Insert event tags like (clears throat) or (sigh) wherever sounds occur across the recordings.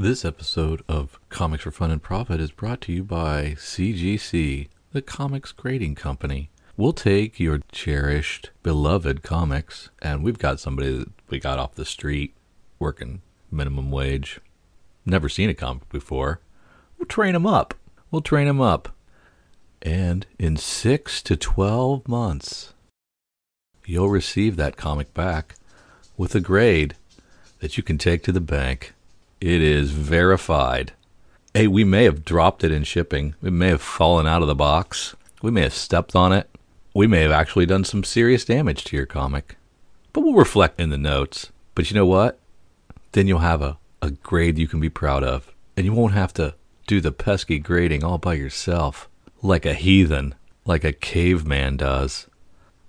This episode of Comics for Fun and Profit is brought to you by CGC, the comics grading company. We'll take your cherished, beloved comics, and we've got somebody that we got off the street working minimum wage, never seen a comic before. We'll train him up. We'll train him up. And in six to 12 months, you'll receive that comic back with a grade that you can take to the bank. It is verified. Hey, we may have dropped it in shipping. It may have fallen out of the box. We may have stepped on it. We may have actually done some serious damage to your comic. But we'll reflect in the notes. But you know what? Then you'll have a, a grade you can be proud of. And you won't have to do the pesky grading all by yourself like a heathen, like a caveman does.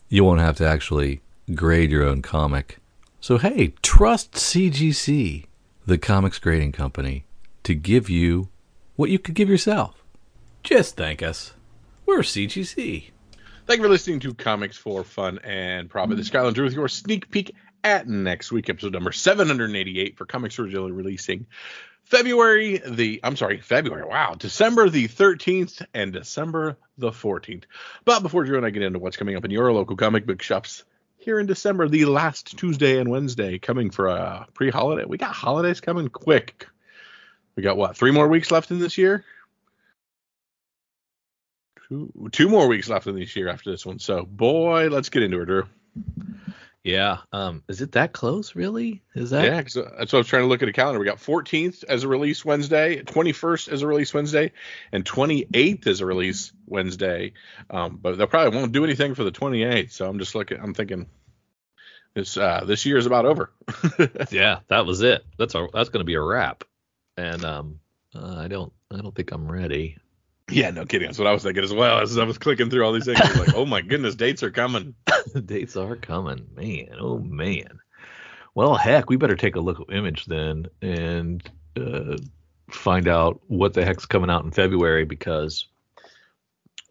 You won't have to actually grade your own comic. So, hey, trust CGC, the comics grading company, to give you what you could give yourself. Just thank us. We're CGC. Thank you for listening to Comics for Fun and Profit. This is Kyle and Drew with your sneak peek at next week, episode number 788 for Comics originally releasing February the I'm sorry, February. Wow, December the 13th and December the 14th. But before Drew and I get into what's coming up in your local comic book shops here in December, the last Tuesday and Wednesday coming for a pre-holiday. We got holidays coming quick. We got what? Three more weeks left in this year. Two, two more weeks left in this year after this one. So, boy, let's get into it, Drew. Yeah. Um, is it that close, really? Is that? Yeah, uh, that's what I was trying to look at a calendar. We got 14th as a release Wednesday, 21st as a release Wednesday, and 28th as a release Wednesday. Um, but they probably won't do anything for the 28th. So I'm just looking. I'm thinking this uh, this year is about over. (laughs) yeah, that was it. That's a that's going to be a wrap. And um, uh, I don't I don't think I'm ready. Yeah, no kidding. That's what I was thinking as well. As I was clicking through all these things, I was like, oh my goodness, dates are coming. (laughs) Dates are coming, man. Oh man. Well, heck, we better take a look at Image then and uh, find out what the heck's coming out in February because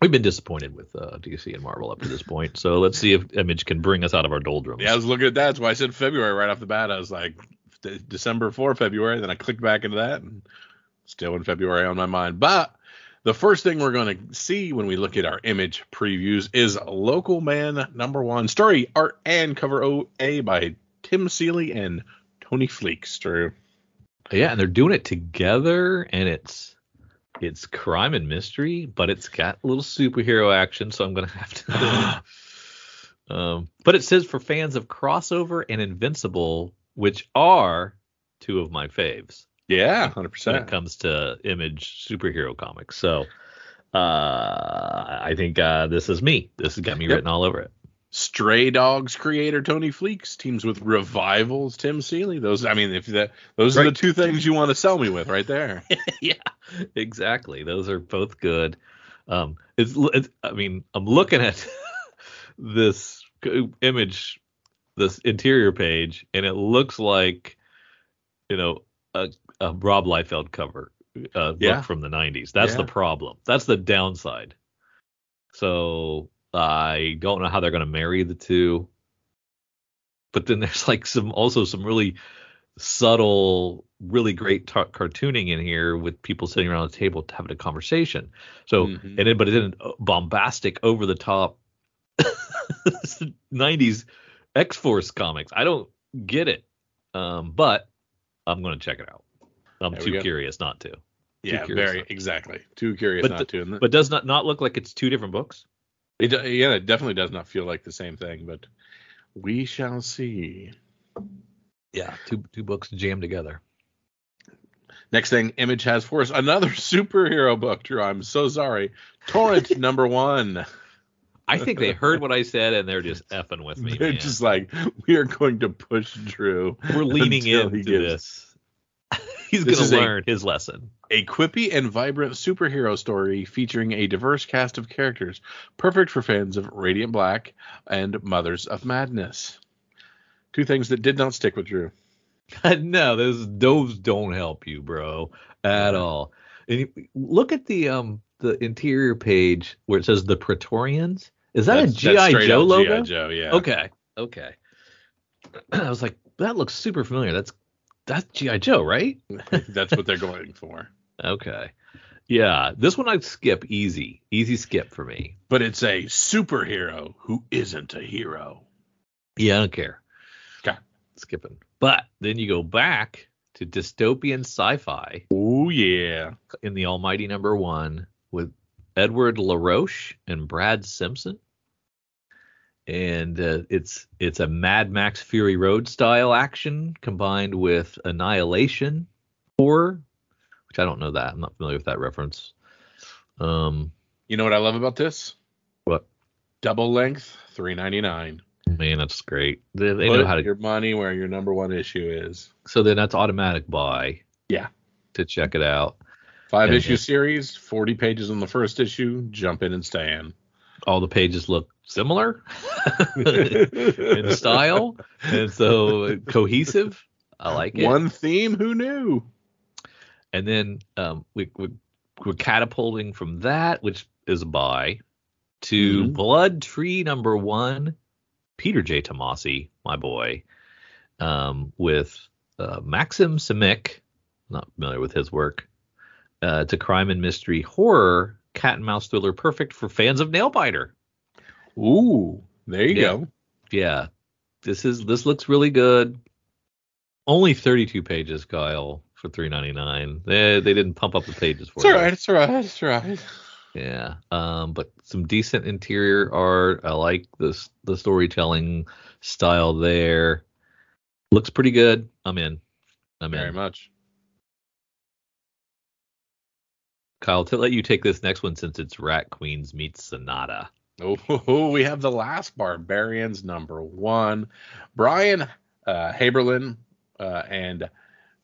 we've been disappointed with uh, DC and Marvel up to this point. So let's see if Image can bring us out of our doldrums. Yeah, I was looking at that. That's why I said February right off the bat. I was like, De- December for February. Then I clicked back into that and still in February on my mind. But the first thing we're going to see when we look at our image previews is Local Man number one story, art, and cover OA by Tim Seeley and Tony Fleecs. Drew. Yeah, and they're doing it together, and it's it's crime and mystery, but it's got a little superhero action, so I'm gonna have to. (laughs) um, but it says for fans of crossover and Invincible, which are two of my faves Yeah, hundred percent. when it comes to image superhero comics. So uh, I think uh, this is me. This has got me Yep. written all over it. Stray Dogs creator Tony Fleecs teams with Revivals Tim Seeley. Those, I mean, if that those are the two things you want to sell me with right there. (laughs) yeah, exactly. Those are both good. Um, it's, it's I mean, I'm looking at (laughs) this image, this interior page, and it looks like, you know, a, a Rob Liefeld cover uh, Yeah. book from the 90s. That's Yeah. the problem. That's the downside. So I don't know how they're going to marry the two. But then there's like some also some really subtle, really great ta- cartooning in here with people sitting around a table having a conversation. So Mhm. and then but it isn't bombastic, over the top 90s (laughs) X Force comics. I don't get it, um, but I'm gonna check it out. I'm There too curious not to. yeah, very to. exactly. Too curious But not the- to. But does not not look like it's two different books. It, do- yeah, it definitely does not feel like the same thing, but we shall see. Yeah, two two books jammed together. Next thing Image has for us another (laughs) superhero book, Drew. I'm so sorry. Torrent (laughs) number one. I think they (laughs) heard what I said and they're just effing with me. They're man. just like, we are going to push Drew. We're leaning into this. (laughs) He's This gonna is a- learn his lesson. A quippy and vibrant superhero story featuring a diverse cast of characters, perfect for fans of Radiant Black and Mothers of Madness. Two things that did not stick with Drew. (laughs) no, those those don't help you, bro, at all. And you, look at the um the interior page where it says the Praetorians. Is that That's- a GI Joe logo? G.I. Joe, yeah. Okay, okay. (clears throat) I was like, that looks super familiar. That's That's GI Joe, right? (laughs) That's what they're going for. (laughs) Okay. Yeah, this one I'd skip easy, easy skip for me. But it's a superhero who isn't a hero. Yeah, I don't care. Okay. Skipping. But then you go back to dystopian sci-fi Oh yeah. in the Almighty Number One with Edward LaRoche and Brad Simpson, and uh, it's it's a Mad Max Fury Road style action combined with Annihilation horror, which I don't know that I'm not familiar with that reference. Um, You know what I love about this? what? Double length, three ninety nine. Man, that's great. They, they Put know how to. your money where your number one issue is. So then that's automatic buy. Yeah. To check it out. Five issue series, forty pages on the first issue. Jump in and stand. all the pages look similar (laughs) in style and so cohesive i like it One theme, who knew? and then um, we, we, we're catapulting from that which is a buy to Mhm. blood tree number one peter j tomasi my boy um, with uh, maxim simic not familiar with his work uh, it's a crime and mystery horror cat and mouse thriller perfect for fans of nailbiter Ooh, there you Yeah. go. yeah this is this looks really good only 32 pages kyle for 3.99 they they didn't pump up the pages for It's all you right. It's all right. It's all right. yeah um but some decent interior art i like this the storytelling style there looks pretty good i'm in i'm Very in much. Kyle to let you take this next one since it's rat queens meets sonata Oh, (laughs) we have the last barbarians number one. Brian uh, Haberlin uh, and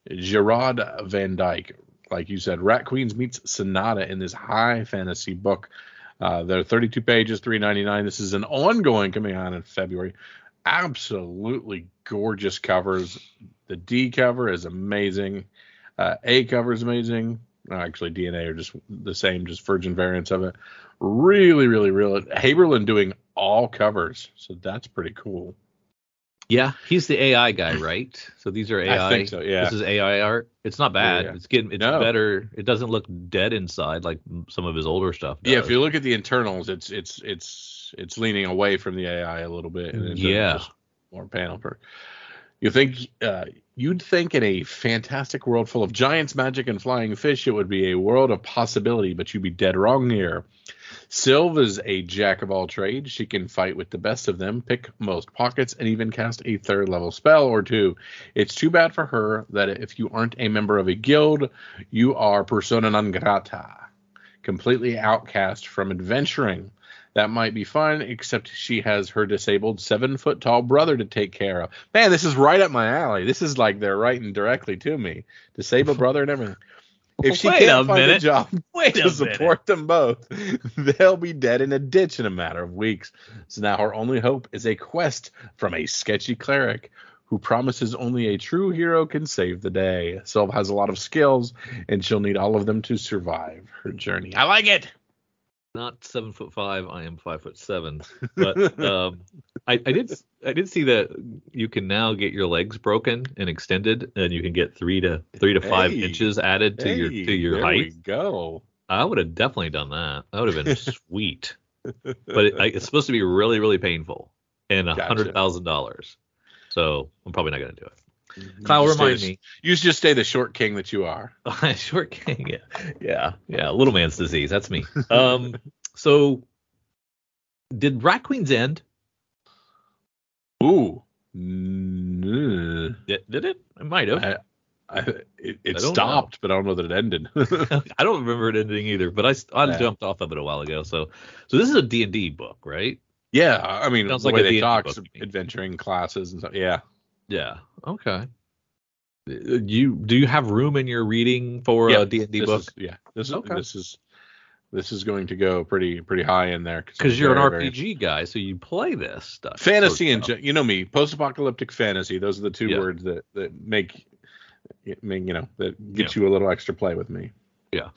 Geirrod Van Dyke. Like you said, Rat Queens meets Sonata in this high fantasy book. Uh, they're 32 pages, 3.99. This is an ongoing coming out in February. Absolutely gorgeous covers. The D cover is amazing. Uh, A cover is amazing. Actually, DNA are just the same, just virgin variants of it. Really, really, really. Haberlin doing all covers, so that's pretty cool. yeah he's the ai guy right so these are ai (laughs) I think so. Yeah. This is AI art. It's not bad. Yeah, yeah. It's getting it's No. better. It doesn't look dead inside like some of his older stuff. Does. Yeah, if you look at the internals, it's it's it's it's leaning away from the AI a little bit. And it's Yeah. just more panel per. You think uh, you'd think in a fantastic world full of giants, magic, and flying fish, it would be a world of possibility, but you'd be dead wrong here. Sylve is a jack of all trades. She can fight with the best of them, pick most pockets, and even cast a third level spell or two. It's too bad for her that if you aren't a member of a guild, you are persona non grata, completely outcast from adventuring. That might be fun, except she has her disabled seven foot tall brother to take care of. Man, this is right up my alley. This is like they're writing directly to me. Disabled brother and everything. If she Wait can't a find a minute. job Wait (laughs) to support them both, they'll be dead in a ditch in a matter of weeks. So now her only hope is a quest from a sketchy cleric who promises only a true hero can save the day. Sylve has a lot of skills, and she'll need all of them to survive her journey. I like it. Not seven foot five. I am five foot seven. (laughs) But um, I, I did I did see that you can now get your legs broken and extended, and you can get three to three to five Hey. inches added to your to your there height. we go. I would have definitely done that. That would have been (laughs) sweet. But it, I, it's supposed to be really really painful and a Gotcha. hundred thousand dollars. So I'm probably not gonna do it. Kyle, You just remind stay- me. You should just stay the short king that you are. (laughs) Short king, yeah, yeah, yeah. Little man's disease. That's me. Um, (laughs) so did Rat Queens end? Ooh. Mm, Did, did it? It might have. I, I, it, it I don't stopped, but I don't know that it ended. (laughs) I don't remember it ending either, but I Yeah. jumped off of it a while ago. So so this is a D and D book, right? yeah, I mean, Sounds the like way a they D&D talk, book to adventuring classes and stuff. Yeah. Yeah. Okay. Uh, You do you have room in your reading for Yeah, a D and D book? is- yeah. This is Okay. this is this is going to go pretty pretty high in there Because you're an very, RPG very- guy, so you play this stuff. fantasy So, and you know me post-apocalyptic fantasy those are the two Yeah. words that that make make you know that get you a little extra play with me Yeah.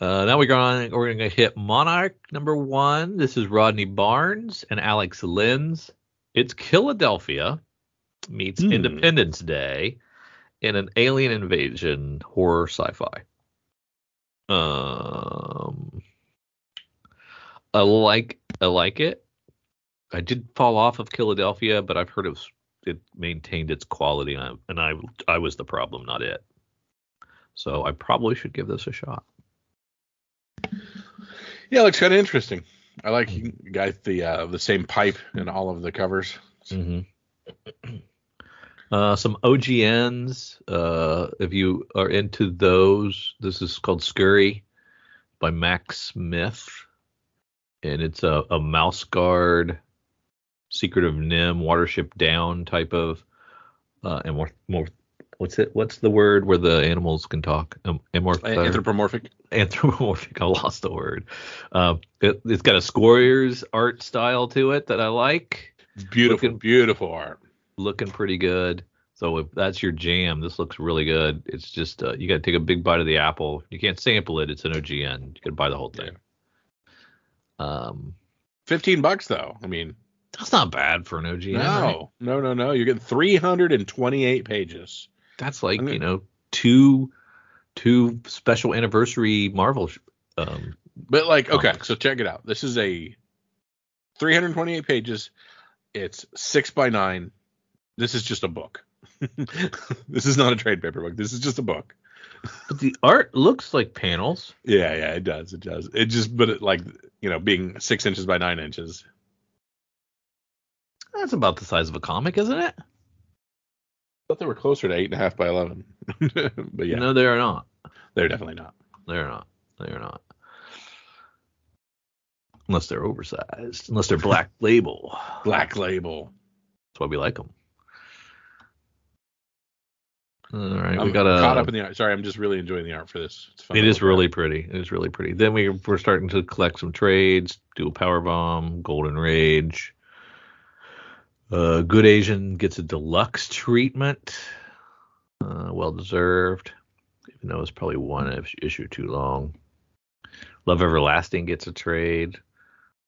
Uh, now we're going. We're going to hit Monarch number one. This is Rodney Barnes and Alex Lins. It's Killadelphia meets Hmm. Independence Day, in an alien invasion horror sci-fi. Um, I like I like it. I did fall off of Killadelphia, but I've heard it was, it maintained its quality, and I, and I I was the problem, not it. So I probably should give this a shot. Yeah, it looks kind of interesting. I like you guys the uh, the same pipe in all of the covers. Mm-hmm. Uh, some OGNs. Uh, if you are into those, this is called Scurry by Mac Smith, and it's a, a mouse guard, Secret of NIMH, Watership Down type of, uh, and more more. What's it? What's the word where the animals can talk? Um, amorph- Anthropomorphic. anthropomorphic. (laughs) I lost the word. Uh, it, has got a Squarriors art style to it that I like. it's Beautiful, Looking- beautiful art. Looking pretty good. So if that's your jam, this looks really good. It's just uh, you got to take a big bite of the apple. You can't sample it. It's an OGN. You got to buy the whole thing. Um, Fifteen bucks though. I mean, that's not bad for an OGN. right? no, no, no, no. You're getting 328 pages. That's like you know two two special anniversary Marvel. Um, But like, okay, so check it out. This is a 328 pages. It's six by nine. This is just a book. (laughs) this is not a trade paper book. This is just a book. but the art looks like panels. Yeah, yeah, it does. It does. It just, but it like, you know, being six inches by nine inches. That's about the size of a comic, isn't it? thought they were closer to eight and a half by 11. (laughs) but yeah, No, they're not. they're definitely not. They're not. They're not. Unless they're oversized. Unless they're black label. Black label. That's why we like them. All right, I'm we got a. caught up in the art. Sorry, I'm just really enjoying the art for this. It's fun. It is really pretty. It is really pretty. Then we we're starting to collect some trades. Do a Powerbomb, golden rage. Uh, good Asian gets a deluxe treatment. Uh, well deserved. Even though it's probably one issue too long. Love Everlasting gets a trade. I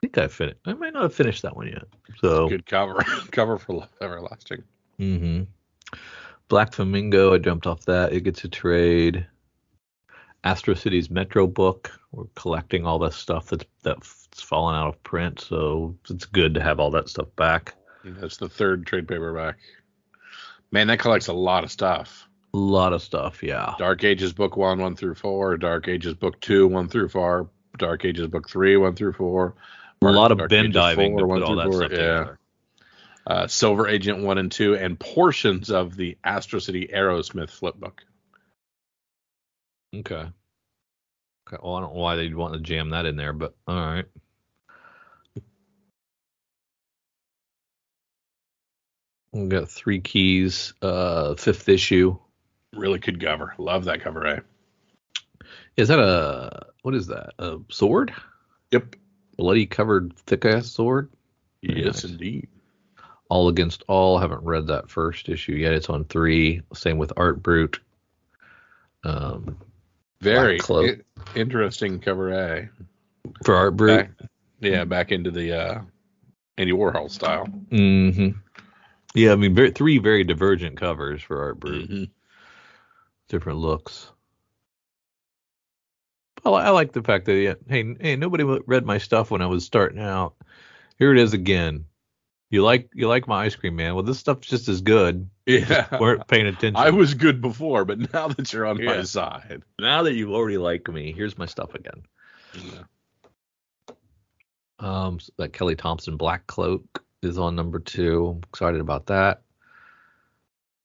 think I finished. I might not have finished that one yet. So Good cover. (laughs) cover for Love Everlasting. hmm Black Flamingo, I jumped off that. It gets a trade. Astro City's Metro book. We're collecting all this stuff that's that's fallen out of print, so it's good to have all that stuff back. That's the third trade paperback. Man, that collects a lot of stuff. A lot of stuff, yeah. Dark Ages book one, one through four. Dark Ages book two, one through four. Dark Ages book three, one through four. A lot of Dark bin Ages diving four, to put all that four, stuff yeah. together. Uh, Silver Agent one and two, and portions of the Astro City Arrowsmith flip book. Okay. Okay. Well, I don't know why they'd want to jam that in there, but all right. (laughs) We got three keys, uh, fifth issue. Really good cover. Love that cover, eh? Is that a what is that? A sword? Yep. Bloody covered thick ass sword? Very Yes, nice. indeed. All Against All. Haven't read that first issue yet. It's on three. Same with Art Brut. Um, Very Cloak. i- interesting cover, eh? for Art Brut. Back, yeah, back into the uh, Andy Warhol style. hmm Yeah, I mean, very, three very divergent covers for Art Brut. Mhm. Different looks. I, I like the fact that yeah, hey, hey, nobody read my stuff when I was starting out. Here it is again. You like you like my ice cream, man. Well, this stuff's just as good. Yeah. Weren't paying (laughs) attention. I was good before, but (laughs) now that you're on my side. now that you already like me, here's my stuff again. Um, so that Kelly Thompson Black Cloak is on number two. I'm excited about that.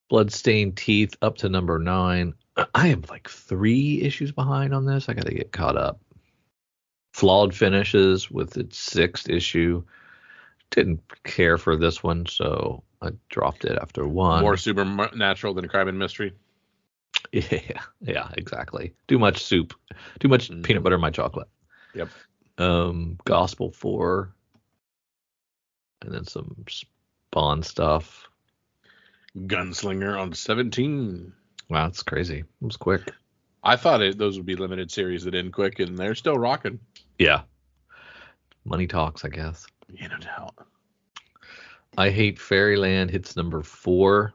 Bloodstained Teeth up to number nine. (clears throat) I am like three issues behind on this. I got to get caught up. Flawed finishes with its sixth issue. Didn't care for this one, so I dropped it after one. More supernatural than crime and mystery. Yeah, (laughs) yeah, exactly. Too much soup. Too much Mhm. peanut butter in my chocolate. Yep. Um, Gospel four, and then some Spawn stuff. Gunslinger on 17. Wow, that's crazy. It was quick. I thought it, those would be limited series that end quick, and they're still rocking. Yeah. Money talks, I guess. Yeah, no doubt. I hate Fairyland hits number four.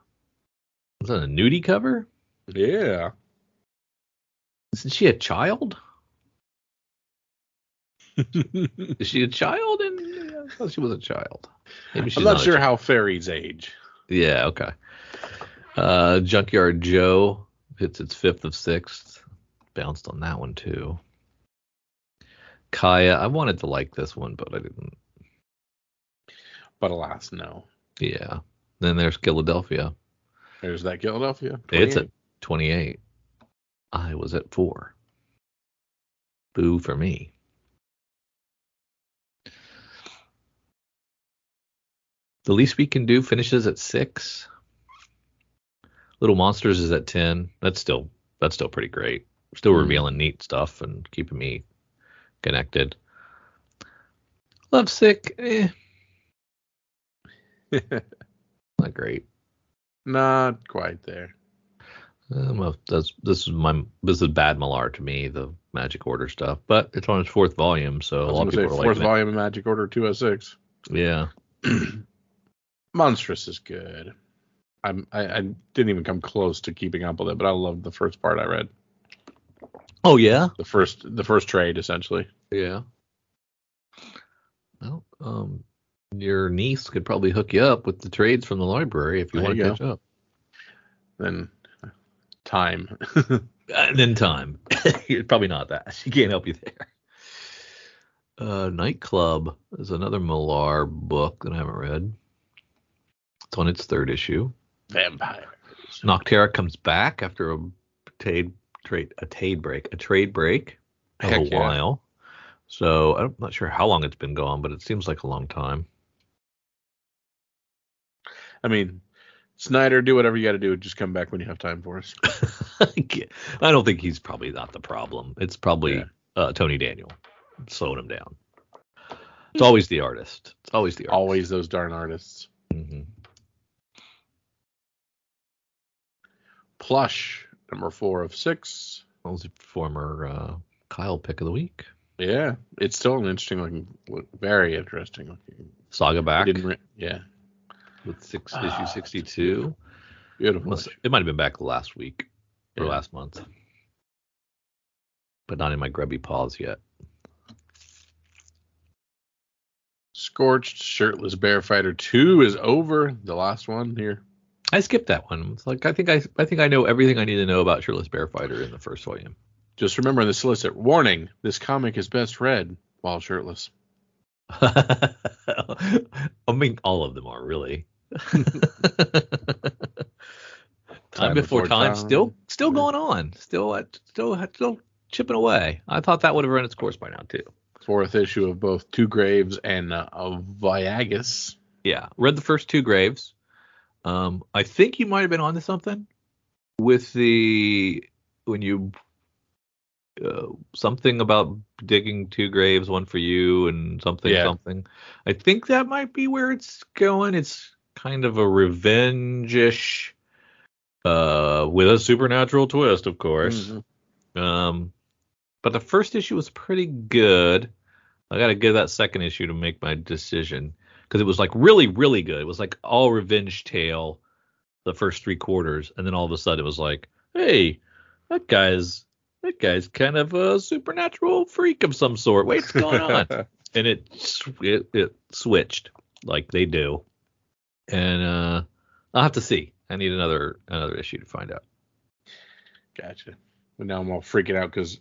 Is that a nudie cover? Yeah. Isn't she a child? (laughs) Is she a child? And I thought she was a child. Maybe she's I'm not a sure how fairies age. Yeah. Okay. Uh, Junkyard Joe hits its fifth of sixth. Bounced on that one too. Kaya, I wanted to like this one, but I didn't. But alas, no. Yeah. Then there's Killadelphia. There's that Killadelphia. It's at 28. I was at four. Boo for me. The least we can do finishes at six. Little Monsters is at ten. That's still that's still pretty great. Still Mhm. revealing neat stuff and keeping me connected. Lovesick, eh, (laughs) not great. Not quite there. Um, well, that's this is my this is bad Millar to me, the Magic Order stuff, but it's on its fourth volume, so a lot of say people are fourth volume of Magic Order 206. it. Yeah, (clears throat) Monstrous is good. I'm, I, I didn't even come close to keeping up with it, but I loved the first part I read. Oh yeah, The first the first trade essentially. yeah. Well, um, your niece could probably hook you up with the trades from the library if you There want you to go. catch up. Then time. And (laughs) then time. (laughs) It's probably not that. She can't help you there. Uh, Nightclub is another Millar book that I haven't read. It's on its third issue. Vampire. Nocterra comes back after a trade trade a trade break a trade break of Heck a yeah. while. So I'm not sure how long it's been gone, but it seems like a long time. I mean, Snyder, do whatever you got to do. Just come back when you have time for us. (laughs) I don't think he's probably not the problem. It's probably Yeah. uh, Tony Daniel slowing him down. It's always the artist. It's always the artist. Always those darn artists. hmm Plush, number four of six. That was a former uh, Kyle pick of the week. Yeah, it's still an interesting looking, look, very interesting looking. Saga back re- yeah, with six Ah, issue 62. beautiful. Must- it might have been back last week or Yeah. last month, but not in my grubby paws yet. Scorched Shirtless Bear Fighter Two is over. The last one here. I skipped that one. It's like I think I I think I know everything I need to know about Shirtless Bear Fighter in the first volume. Just remember in the solicit warning: this comic is best read while shirtless. (laughs) I mean, all of them are really. (laughs) time, before, time, still still Yeah. going on, still still still chipping away. I thought that would have run its course by now too. Fourth issue of both Two Graves and uh, of Viagus. Yeah, read the first two graves. Um, I think you might have been onto something with the when you uh, something about digging two graves, one for you and something Yeah. something. I think that might be where it's going. It's kind of a revenge-ish, uh, with a supernatural twist, of course. Mhm. Um, but the first issue was pretty good. I got to give that second issue to make my decision because it was like really, really good. It was like all revenge tale, the first three quarters, and then all of a sudden it was like, hey, that guy's that guy's kind of a supernatural freak of some sort. Wait, what's going on? (laughs) and it, it it switched like they do, and uh, I'll have to see. I need another another issue to find out. Gotcha. But now I'm all freaking out because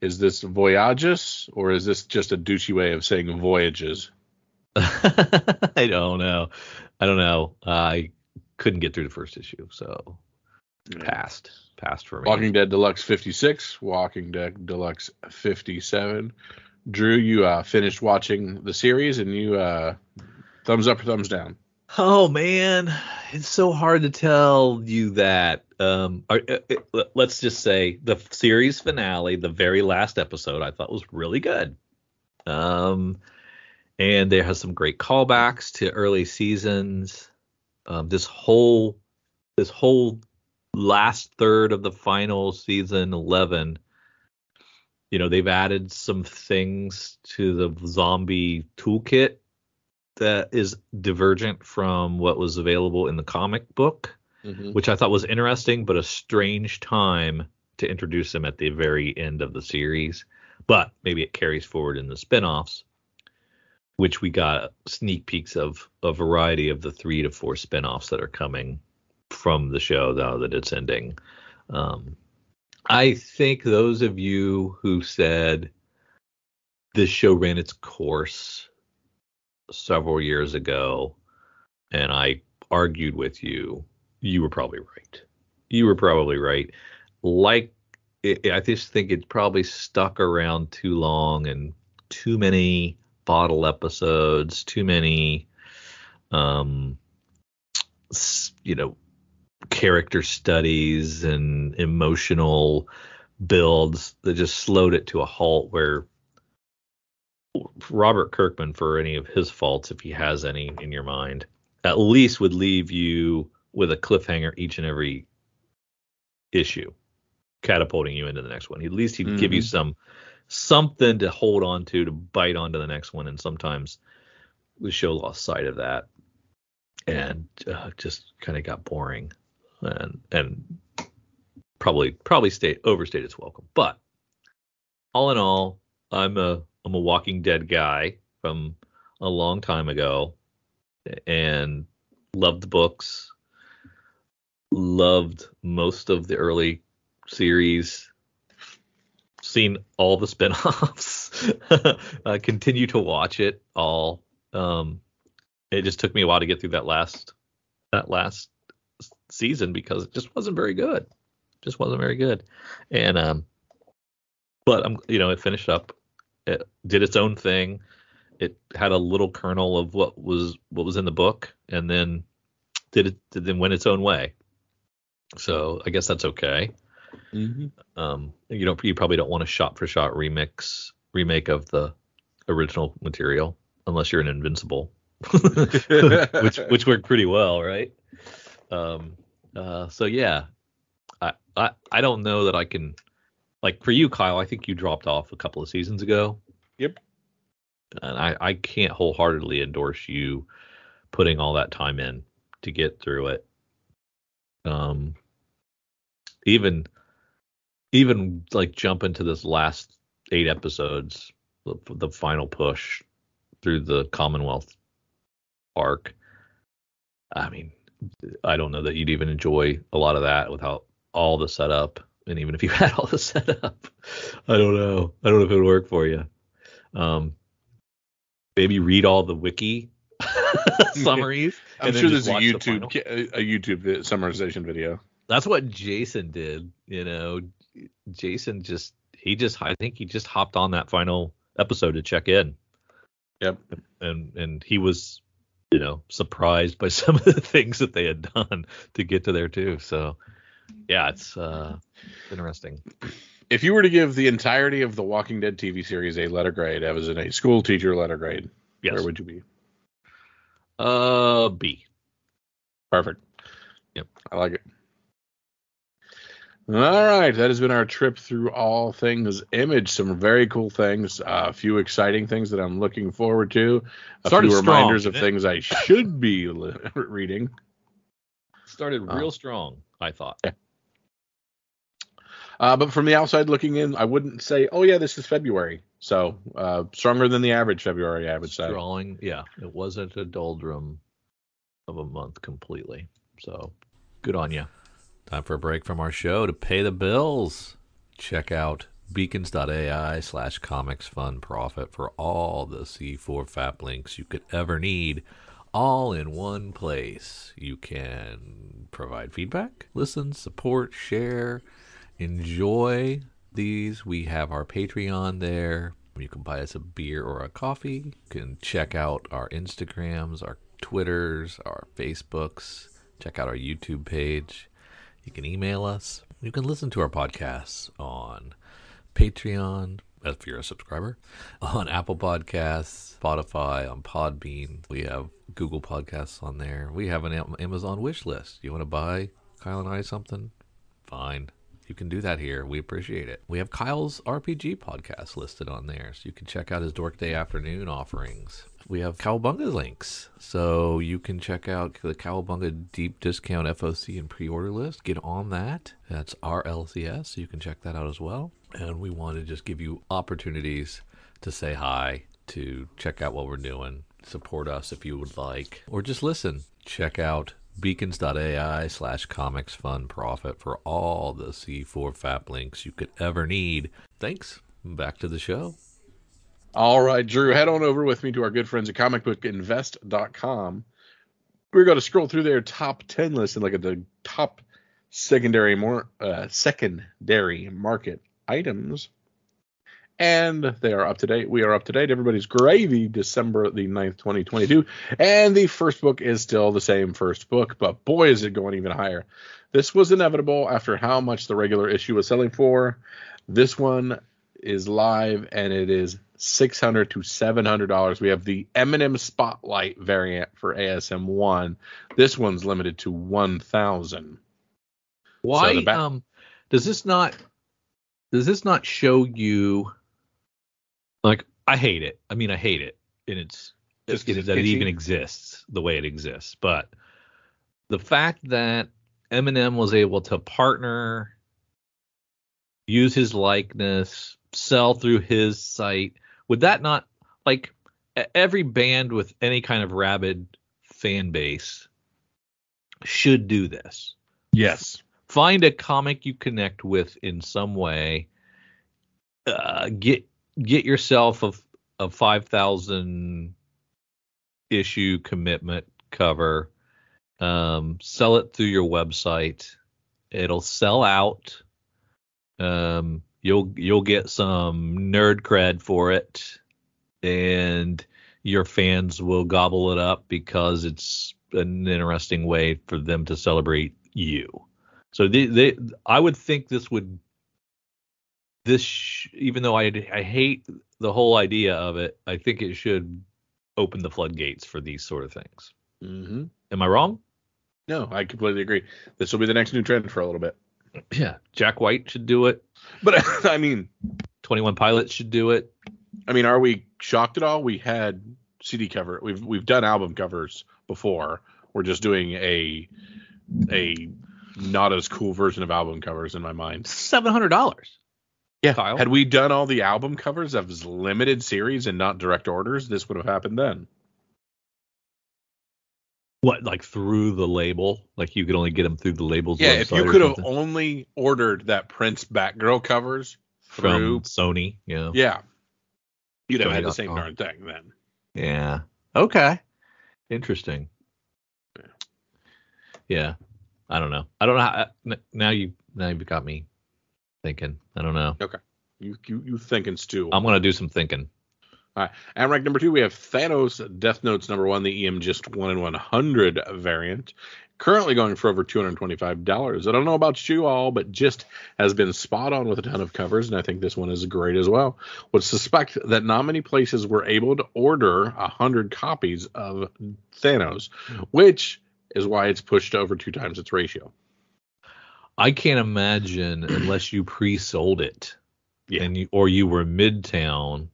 is this Voyages or is this just a douchey way of saying voyages? (laughs) I don't know. I don't know. I couldn't get through the first issue, so passed. Passed for me. Walking Dead Deluxe 56, Walking Dead Deluxe 57. Drew, you uh, finished watching the series and you uh, thumbs up or thumbs down? Oh man, it's so hard to tell you that. Um, are- uh, let- let's just say the series finale, the very last episode, I thought was really good. Um, and there has some great callbacks to early seasons. Um, this whole, this whole last third of the final season eleven. You know, they've added some things to the zombie toolkit that is divergent from what was available in the comic book. Mhm. which I thought was interesting, but a strange time to introduce him at the very end of the series. But maybe it carries forward in the spin-offs, which we got sneak peeks of a variety of the three to four spin-offs that are coming from the show now that it's ending. Um, I think those of you who said this show ran its course several years ago and I argued with you, you were probably right. You were probably right. Like, I just think it's probably stuck around too long and too many bottle episodes, too many, um, you know, character studies and emotional builds that just slowed it to a halt where Robert Kirkman, for any of his faults, if he has any in your mind, at least would leave you with a cliffhanger each and every issue, catapulting you into the next one. At least he'd give you some something to hold on to to bite onto the next one. And sometimes the show lost sight of that and uh, just kind of got boring and and probably probably stayed overstayed its welcome. But all in all, I'm a I'm a Walking Dead guy from a long time ago, and loved the books. Loved most of the early series. Seen all the (laughs) spin-offs. continue to watch it all. Um, it just took me a while to get through that last that last season because it just wasn't very good. Just wasn't very good. And um, but I'm you know it finished up. It did its own thing. It had a little kernel of what was what was in the book, and then did it did then went its own way. So I guess that's okay. Mhm. Um, you don't you probably don't want a shot for shot remix remake of the original material unless you're an Invincible, (laughs) which which worked pretty well, right? Um, uh, so yeah, I, I I don't know that I can like for you, Kyle. I think you dropped off a couple of seasons ago. Yep. And I I can't wholeheartedly endorse you putting all that time in to get through it. Um, even even like jump into this last eight episodes, the, the final push through the Commonwealth arc. I mean, I don't know that you'd even enjoy a lot of that without all the setup. And even if you (laughs) had all the setup, I don't know. I don't know if it would work for you. Um, maybe read all the wiki (laughs) (laughs) summaries. I'm sure there's a watch the YouTube a YouTube summarization video. That's what Jason did. You know, Jason just he just I think he just hopped on that final episode to check in. Yep. And and he was you know surprised by some of the things that they had done to get to there too. So yeah, it's uh interesting. If you were to give the entirety of the Walking Dead TV series a letter grade, as in a school teacher letter grade, Yes. where would you be? uh B. Perfect. Yep. I like it. All right, that has been our trip through all things image. Some very cool things, uh, a few exciting things that I'm looking forward to, a Started few strong, reminders of things I should be li- (laughs) reading. Started real strong, I thought. Uh, but from the outside looking in, I wouldn't say, oh yeah, this is February. So uh, stronger than the average February, I would say. Drawing, yeah, it wasn't a doldrum of a month completely. So good on you. Time for a break from our show to pay the bills. Check out beacons.ai slash comics fun profit for all the C4 FAP links you could ever need, all in one place. You can provide feedback, listen, support, share, enjoy these. We have our Patreon there. You can buy us a beer or a coffee. You can check out our Instagrams, our Twitters, our Facebooks. Check out our YouTube page. You can email us. You can listen to our podcasts on Patreon, if you're a subscriber, (laughs) on Apple Podcasts, Spotify, on Podbean. We have Google Podcasts on there. We have an Amazon wish list. You want to buy Kyle and I something? Fine. you can do that here. We appreciate it. We have Kyle's RPG podcast listed on there, so you can check out his Dork Day afternoon offerings. We have Cowabunga links, so you can check out the Cowabunga deep discount FOC and pre-order list. Get on that. That's RLCS, so you can check that out as well. And we want to just give you opportunities to say hi, to check out what we're doing, support us if you would like, or just listen. Check out beacons.ai slash comics fun profit for all the C4 FAP links you could ever need. Thanks. Back to the show. All right, Drew, head on over with me to our good friends at comicbookinvest.com. We're going to scroll through their top 10 list and look at the top secondary more uh, secondary market items. And they are up to date. We are up to date. Everybody's gravy, December the 9th, 2022. And the first book is still the same first book, but boy, is it going even higher. This was inevitable after how much the regular issue was selling for. This one is live and it is 600 to 700 dollars we have the Eminem spotlight variant for asm 1 this one's limited to 1000 Why So back- um does this not does this not show you like I hate it. I mean I hate it and it's Just 'cause it, it's that it even exists the way it exists. But the fact that Eminem was able to partner, use his likeness, sell through his site, would that not like every band with any kind of rabid fan base should do this? yes find a comic you connect with in some way uh, get get yourself a, a 5000 issue commitment cover um, sell it through your website. It'll sell out. Um, you'll you'll get some nerd cred for it and your fans will gobble it up because it's an interesting way for them to celebrate you so they, they I would think this would this sh- even though I I hate the whole idea of it, I think it should open the floodgates for these sort of things. mm-hmm. Am I wrong? no i completely agree this will be the next new trend for a little bit (clears throat) Yeah. Jack White should do it. but (laughs) i mean 21 Pilots should do it. i mean are we shocked at all we had cd cover we've we've done album covers before we're just doing a a not as cool version of album covers in my mind $700. Yeah. Kyle? Had we done all the album covers as limited series and not direct orders, this would have happened then. What like through the label? Like you could only get them through the labels. Yeah, if you could have only ordered that Prince Batgirl covers from through, Sony, yeah. yeah, you'd have had the same Sony.com. darn thing then. Yeah. Okay. Interesting. Yeah. I don't know. I don't know. How, uh, now you now you've got me thinking. I don't know. Okay. You you you thinking Stu? I'm gonna do some thinking. All right. At rank number two, we have Thanos Death Notes number one, the E.M. Gist one in one hundred variant. Currently going for over two hundred twenty-five dollars. I don't know about you all, but Gist has been spot on with a ton of covers, and I think this one is great as well. Would suspect that not many places were able to order a hundred copies of Thanos, which is why it's pushed over two times its ratio. I can't imagine unless you pre-sold it, Yeah. and you or you were midtown,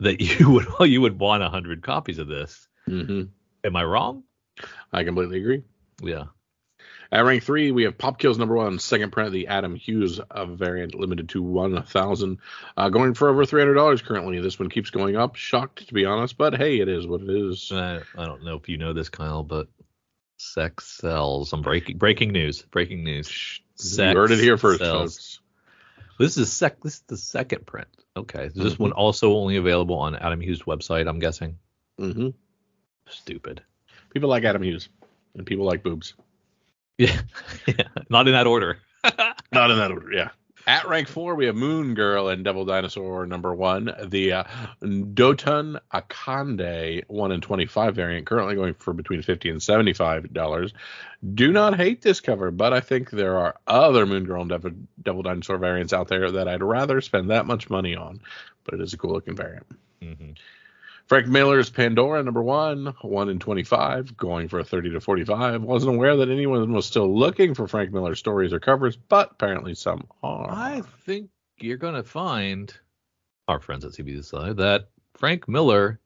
that you (laughs) would you would want a hundred copies of this. Mm-hmm. Am I wrong? I completely agree. Yeah. At rank three, we have Pop Kills number one, second print, of the Adam Hughes uh, variant, limited to 1,000. Uh, going for over $300 currently. This one keeps going up. Shocked, to be honest, but hey, it is what it is. I, I don't know if you know this, Kyle, but sex sells. I'm breaking breaking news. Breaking news. you heard it here first, sells. folks. This is sec. This is the second print. Okay. Is this Mhm. one also only available on Adam Hughes' website? I'm guessing. Mm-hmm. Stupid. People like Adam Hughes, and people like boobs. (laughs) Yeah. yeah. (laughs) Not in that order. (laughs) Not in that order, yeah. At rank four, we have Moon Girl and Devil Dinosaur number one, the uh, Dotun Akande one in twenty five variant, currently going for between fifty and seventy five dollars. Do not hate this cover, but I think there are other Moon Girl and Devil, Devil Dinosaur variants out there that I'd rather spend that much money on. But it is a cool looking variant. hmm Frank Miller's Pandora, number one, one in 25, going for a 30 to 45. Wasn't aware that anyone was still looking for Frank Miller stories or covers, but apparently some are. I think you're going to find our friends at CBSI that Frank Miller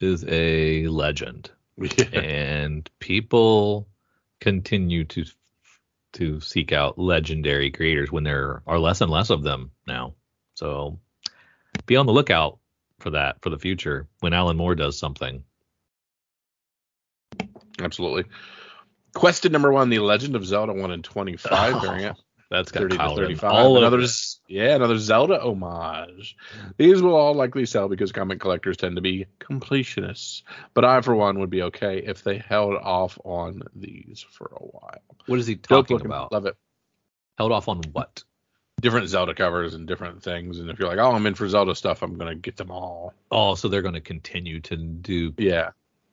is a legend, (laughs) Yeah. and people continue to to seek out legendary creators when there are less and less of them now. So be on the lookout for that for the future when Alan Moore does something. Absolutely. Quested number one, The Legend of Zelda 1 in 25 Oh, variant. That's got 30 to 35. all another, over it. z- yeah, another Zelda homage. These will all likely sell because comic collectors tend to be completionists. But I, for one, would be okay if they held off on these for a while. What is he talking about? Love it. Held off on what? Different Zelda covers and different things. And if you're like, oh, I'm in for Zelda stuff, I'm going to get them all. Oh, so they're going to continue to do Yeah.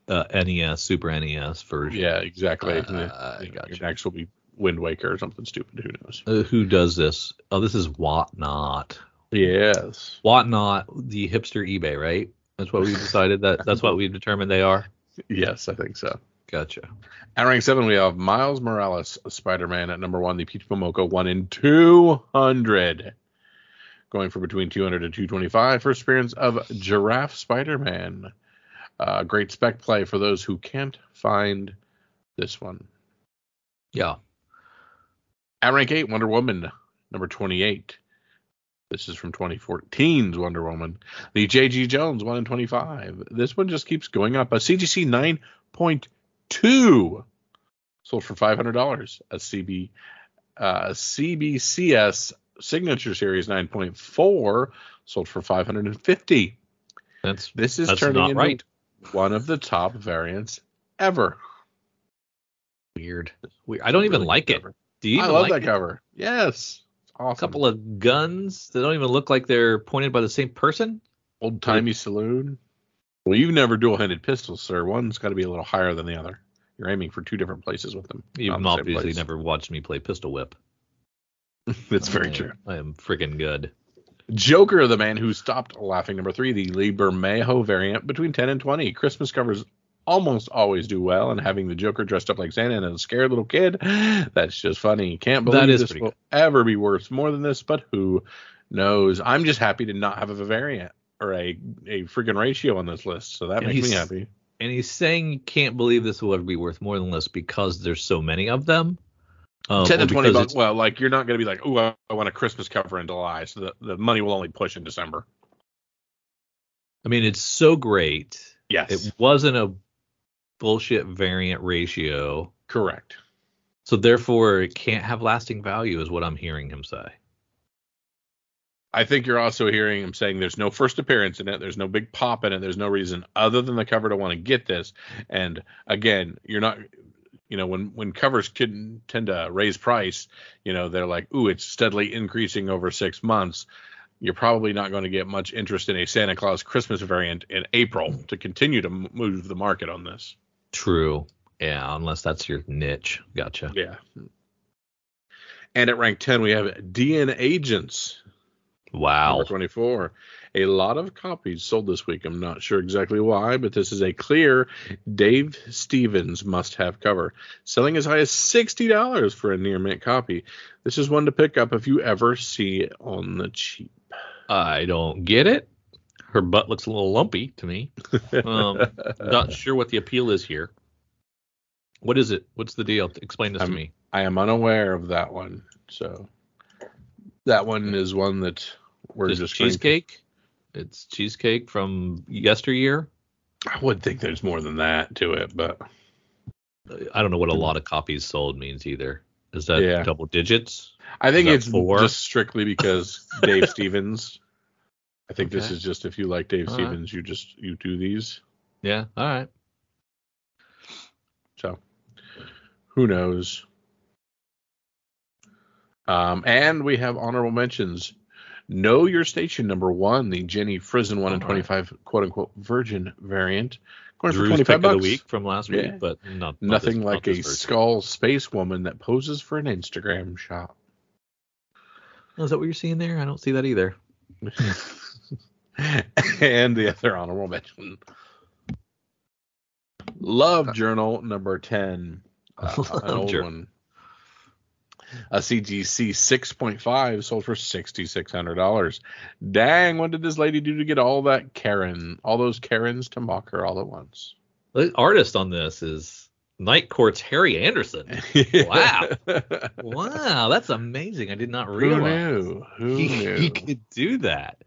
uh, NES, Super NES version. Yeah, exactly. Uh, I you gotcha. your next will be Wind Waker or something stupid. Who knows? Uh, who does this? Oh, this is Whatnot. Yes. Whatnot, the hipster eBay, right? That's what we (laughs) decided that. That's what we determined they are. Yes, I think so. Gotcha. At rank seven, we have Miles Morales, Spider Man. At number one, the Peach Momoko, one in 200. Going for between 200 and 225. First appearance of Giraffe Spider Man. Uh, great spec play for those who can't find this one. Yeah. At rank eight, Wonder Woman, number 28. This is from 2014's Wonder Woman. The J.G. Jones, 1 in 25. This one just keeps going up. A CGC 9.2 sold for $500. A CB, uh, CBCS Signature Series 9.4 sold for 550. That's This is That's turning into right. one of the top variants ever. weird. weird. I don't even Really like it. cover. Do you I love like that it? cover. Yes. It's A couple of guns that don't even look like they're pointed by the same person. Old timey saloon. Well, you've never dual handed pistols, sir. One's got to be a little higher than the other. You're aiming for two different places with them. You've obviously never watched me play pistol whip. (laughs) That's very I am- true. I am freaking good. Joker, the man who stopped laughing. Number three, the Lee Bermejo variant between 10 and 20. Christmas covers almost always do well, and having the Joker dressed up like Santa and a scared little kid, (sighs) that's just funny. Can't believe is this will good. ever be worth more than this, but who knows? I'm just happy to not have a variant or a, a freaking ratio on this list, so that And makes me happy. And he's saying you can't believe this will ever be worth more than this because there's so many of them. Um, 10 to 20 bucks. Well, like you're not going to be like, oh, I, I want a Christmas cover in July, so the, the money will only push in December. I mean, it's so great. Yes, It wasn't a bullshit variant ratio. correct. So therefore, it can't have lasting value, is what I'm hearing him say. I think you're also hearing him saying there's no first appearance in it, there's no big pop in it, there's no reason other than the cover to want to get this. And again, you're not, you know, when when covers can tend to raise price, you know, they're like, ooh, it's steadily increasing over six months. You're probably not going to get much interest in a Santa Claus Christmas variant in April to continue to m- move the market on this. True. Yeah, unless that's your niche. Gotcha. Yeah. And at rank 10, we have DN Agents, Wow. number 24. A lot of copies sold this week. I'm not sure exactly why, but this is a clear Dave Stevens must have cover, selling as high as $60 for a near mint copy. This is one to pick up if you ever see it on the cheap. I don't get it. Her butt looks a little lumpy to me. Um, (laughs) not sure what the appeal is here. What is it? What's the deal? Explain this to I'm- me. I am unaware of that one. So that one is one that we're Just just going to- cheesecake. It's cheesecake from yesteryear. I would think there's more than that to it, but I don't know what a lot of copies sold means either. Is that Yeah. double digits? I think it's four? just strictly because Dave (laughs) Stevens. I think this is just if you like Dave All right. Stevens, you just you do these. Yeah. All right. So who knows? Um, and we have honorable mentions. Know your station number one, the Jenny Frison one and twenty five quote unquote virgin variant, going for twenty five of the week from last Yeah. week, but not not Nothing like not a version. skull space woman that poses for an Instagram shot. Oh, is that what you're seeing there? I don't see that either. (laughs) and the other honorable mention Love Journal number 10. Uh, (laughs) an Love old Journal. one. A CGC 6.5 sold for $6,600. Dang, what did this lady do to get all that Karen, all those Karens to mock her all at once? The artist on this is Night Court's Harry Anderson. (laughs) Wow. wow, that's amazing. I did not Who realize knew? Who he, knew? he could do that.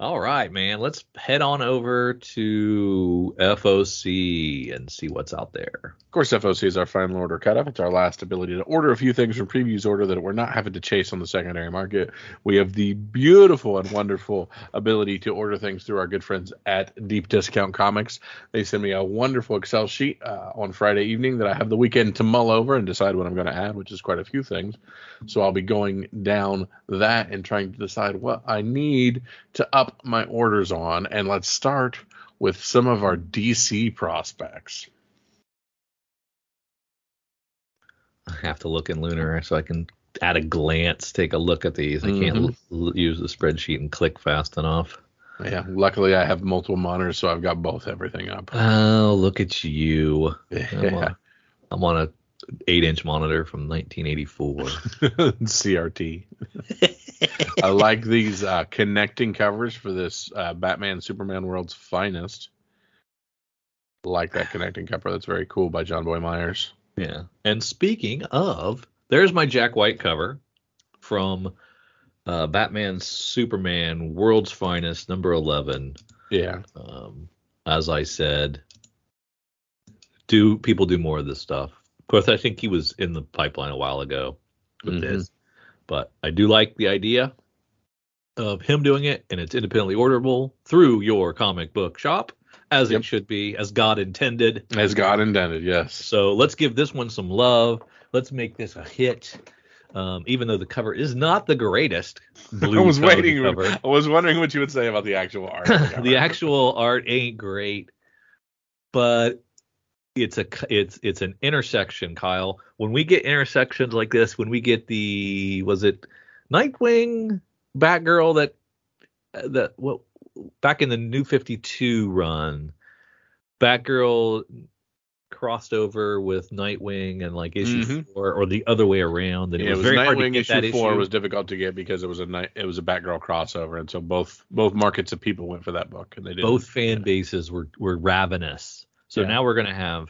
All right, man. Let's head on over to FOC and see what's out there. Of course, FOC is our final order cutoff. It's our last ability to order a few things from previews order that we're not having to chase on the secondary market. We have the beautiful and wonderful ability to order things through our good friends at Deep Discount Comics. They send me a wonderful Excel sheet uh, on Friday evening that I have the weekend to mull over and decide what I'm going to add, which is quite a few things. So I'll be going down that and trying to decide what I need to up my orders on. And let's start with some of our DC prospects. I have to look in Lunar so I can at a glance take a look at these. I can't Mhm. l- use the spreadsheet and click fast enough. Yeah, luckily I have multiple monitors, so I've got both everything up. Oh, look at you. I'm, Yeah, on, I'm on a eight inch monitor from 1984. (laughs) CRT. (laughs) I like these uh, connecting covers for this uh, Batman Superman World's Finest. Like that connecting cover. That's very cool by Jonboy Meyers. Yeah. And speaking of, there's my Jack White cover from uh, Batman Superman World's Finest number 11. Yeah. Um, as I said, do people do more of this stuff? Of course, I think he was in the pipeline a while ago with Mhm. this, but I do like the idea of him doing it, and it's independently orderable through your comic book shop, as Yep. it should be, as God intended. As God intended, yes. So let's give this one some love. Let's make this a hit. Um, even though the cover is not the greatest. (laughs) Blue I was waiting. Cover. I was wondering what you would say about the actual (laughs) art. the the actual art ain't great, but it's a it's it's an intersection, Kyle. When we get intersections like this, when we get the was it Nightwing, Batgirl that that what back in the New Fifty Two run, Batgirl crossed over with Nightwing and like issue Mhm. four or the other way around, and Yeah, it it was, was very hard to Nightwing get that issue four issue. was difficult to get because it was a night it was a Batgirl crossover, and so both both markets of people went for that book, and they did both fan bases were were ravenous. So Yeah. now we're gonna have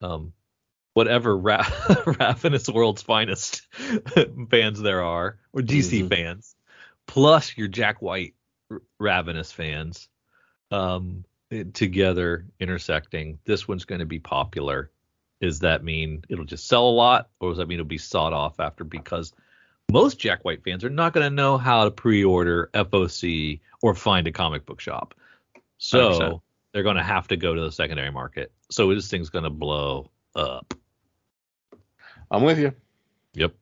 um whatever ra- (laughs) ravenous world's finest (laughs) fans there are, or DC Mhm. fans, plus your Jack White r- ravenous fans, um together intersecting. This one's going to be popular. Does that mean it'll just sell a lot, or does that mean it'll be sought off after? Because most Jack White fans are not going to know how to pre-order FOC or find a comic book shop. So 100%. They're going to have to go to the secondary market. So this thing's going to blow up. I'm with you. Yep.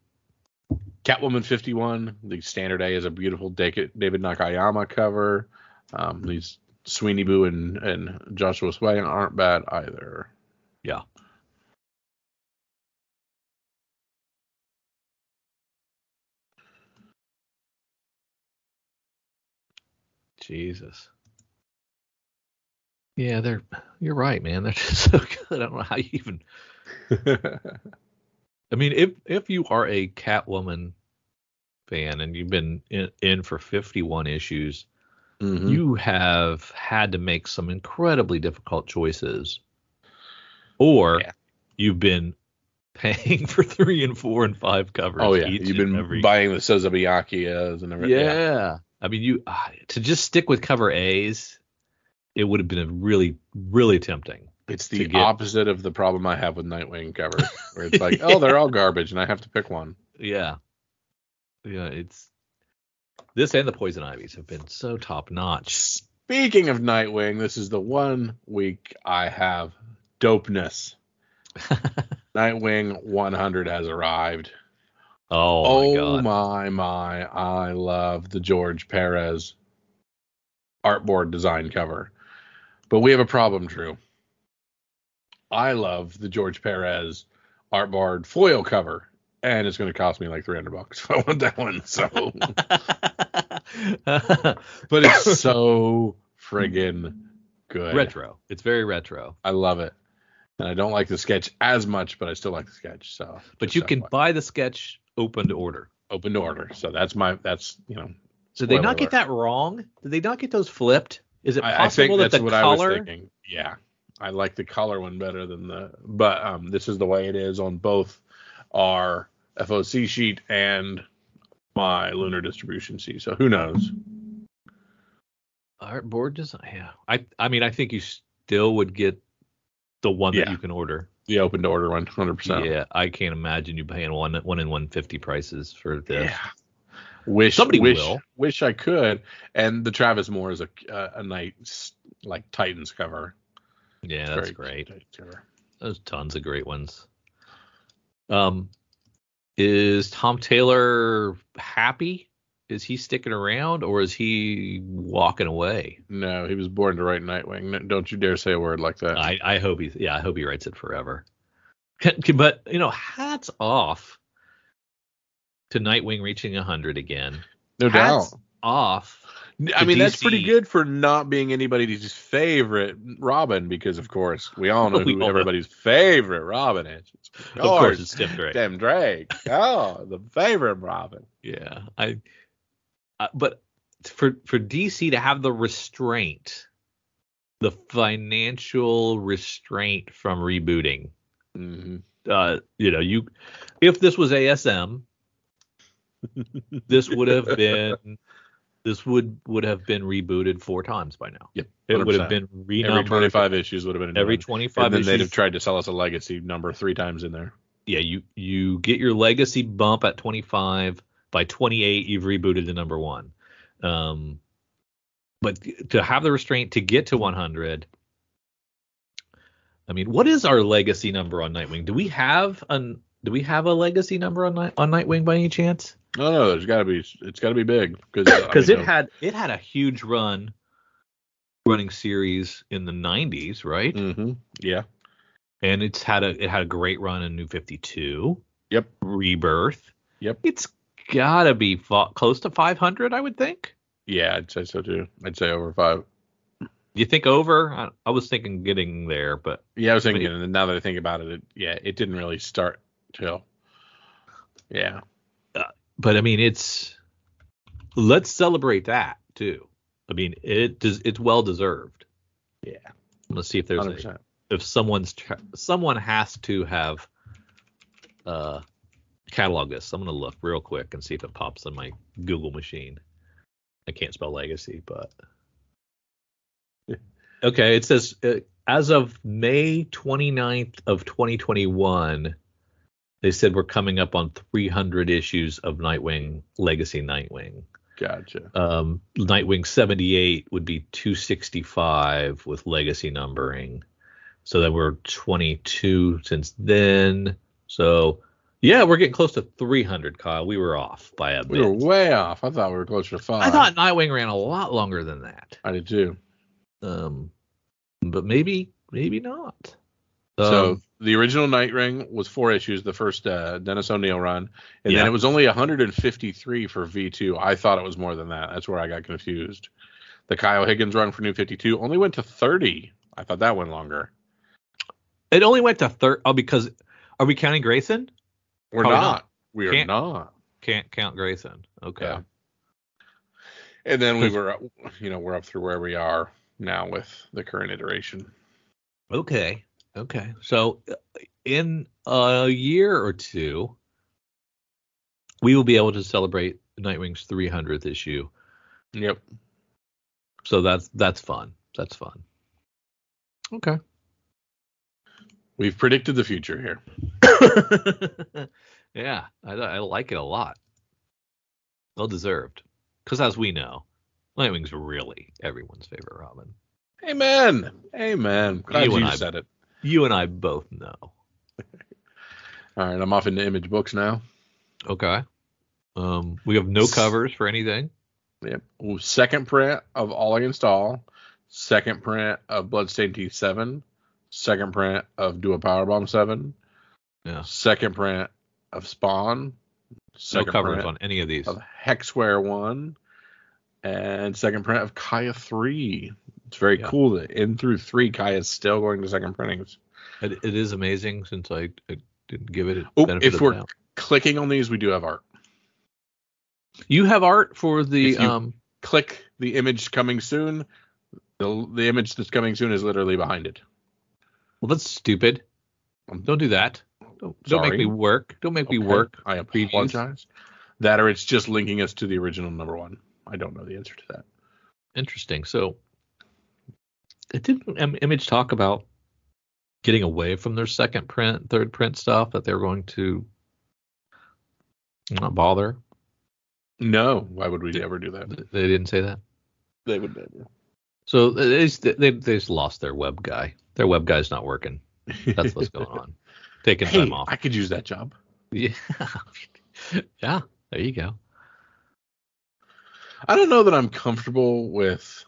Catwoman 51, the standard A is a beautiful David David Nakayama cover. Um, these Sweeney Boo and, and Joshua Sway aren't bad either. Yeah. Jesus. Yeah, they're you're right, man. (laughs) They're just so good. I don't know how you even (laughs) I mean, if if you are a Catwoman fan and you've been in, in for 51 issues, Mhm. you have had to make some incredibly difficult choices, or Yeah. you've been paying (laughs) for three and four and five covers. oh yeah, you've been every. buying the Sozomaikas and everything. yeah. I mean, you ah, to just stick with cover A's, it would have been a really, really tempting. It's the get- opposite of the problem I have with Nightwing covers, where it's like, (laughs) oh, they're all garbage, and I have to pick one. Yeah, yeah. It's this and the Poison Ivies have been so top notch. Speaking of Nightwing, this is the one week I have dopeness. (laughs) Nightwing 100 has arrived. oh my Oh god. my my! I love the George Perez artboard design cover, but we have a problem, Drew. I love the George Perez Art artboard foil cover, and it's going to cost me like 300 bucks (laughs) if I want that one. So, (laughs) but it's so friggin' good. retro. It's very retro. I love it. And I don't like the sketch as much, but I still like the sketch. So, But you can buy the sketch open to order. open to order. So that's my that's you know. Did they not get that wrong? Did they not get those flipped? Is it possible think that that's the what I was color? thinking. Yeah, I like the color one better than the. But um, this is the way it is on both our FOC sheet and my lunar distribution sheet. So who knows? Art board design. Yeah. I I mean I think you still would get the one that you can order. The open to order one, hundred percent. Yeah, I can't imagine you paying one one in one fifty prices for this. Yeah. Wish Somebody wish will. wish I could. And the Travis Moore is a a, a night like Titans cover. Yeah, It's that's great. Cover. There's tons of great ones. Um, is Tom Taylor happy? Is he sticking around or is he walking away? No, he was born to write Nightwing. Don't you dare say a word like that. I, I hope he yeah I hope he writes it forever. But you know, hats off to Nightwing reaching hundred again. no doubt. Off. I to mean, that's pretty good for not being anybody's favorite Robin, because of course we all know (laughs) We who all know. everybody's favorite Robin is. Of course, it's Tim Drake. Tim Drake. Oh, the favorite Robin. Yeah, I. Uh, but for for DC to have the restraint, the financial restraint from rebooting, hmm uh, you know, you if this was ASM, this would have been this would would have been rebooted four times by now. Yep. It would have 100%. been Every 25 issues would have been a new every 25 and then they'd have tried to sell us a legacy number three times in there. yeah, you you get your legacy bump at 25. By 28, you've rebooted to number one. Um, but to have the restraint to get to 100. I mean, what is our legacy number on Nightwing? Do we have an do we have a legacy number on Night on Nightwing by any chance? No, no, there's got to be. It's got to be big because Because it had it had a huge run running series in the 90s, right? hmm Yeah. And it's had a it had a great run in New 52. Yep. Rebirth. Yep. It's gotta be fa- close to 500, I would think. Yeah, I'd say so too. I'd say over five. You think over? I, I was thinking getting there, but Yeah, I was thinking, But- and now that I think about it, it yeah, it didn't really start till. Yeah. But I mean, it's let's celebrate that too. I mean, it does it's well deserved. Yeah. Let's see if there's a, if someone's tra- someone has to have uh catalog this. I'm gonna look real quick and see if it pops on my Google machine. I can't spell legacy, but (laughs) okay. It says uh, as of May 29th of 2021, they said we're coming up on 300 issues of Nightwing Legacy Nightwing. Gotcha. Um, Nightwing 78 would be 265 with legacy numbering. So then we're 22 since then. So yeah, we're getting close to 300, Kyle. We were off by a We bit. were way off. I thought we were closer to five. I thought Nightwing ran a lot longer than that. I did too. Um, but maybe, maybe not. So Um, the original Nightwing was four issues, the first uh, Dennis O'Neil run, and Yeah. then it was only 153 for V2. I thought it was more than that. That's where I got confused. The Kyle Higgins run for New 52 only went to 30. I thought that went longer. it only went to 30. Oh, because are we counting Grayson? We're Probably not. not. We are Can't- not. Can't count Grayson. Okay. Yeah. And then we were, you know, we're up through where we are now with the current iteration. Okay. Okay. So uh, in a year or two, we will be able to celebrate Nightwing's 300th issue. Yep. So that's that's fun. That's fun. Okay. We've predicted the future here. (laughs) yeah, I, I like it a lot. Well deserved. Because as we know, Nightwing's really everyone's favorite Robin. Amen. Amen. Glad You you, and I- said it. You and I both know. All right, I'm off into image books now. Okay. Um, we have no covers for anything. Yep. Ooh, Second print of All Against All. Second print of Bloodstained Teeth 7. Second print of Do a Powerbomb 7. Yeah. Second print of Spawn. No covers print on any of these. of Hexware 1. And second print of Kaya 3. It's very Yeah. cool that in through three, Kai is still going to second printings. It, it is amazing since I, I didn't give it. Oh, if we're doubt. clicking on these, we do have art. you have art for the um. Click the image coming soon. The, the image that's coming soon is literally behind it. Well, that's stupid. Um, Don't do that. Don't, don't make me work. Don't make me work. I previews. apologize. That or it's just linking us to the original number one. I don't know the answer to that. Interesting. So, it didn't Image talk about getting away from their second print, third print stuff that they're going to not bother. No, why would we ever do that? They didn't say that. They would never. So they just, they they just lost their web guy. Their web guy's not working. That's what's going on. (laughs) Taking hey, time off. I could use that job. (laughs) Yeah. yeah. There you go. I don't know that I'm comfortable with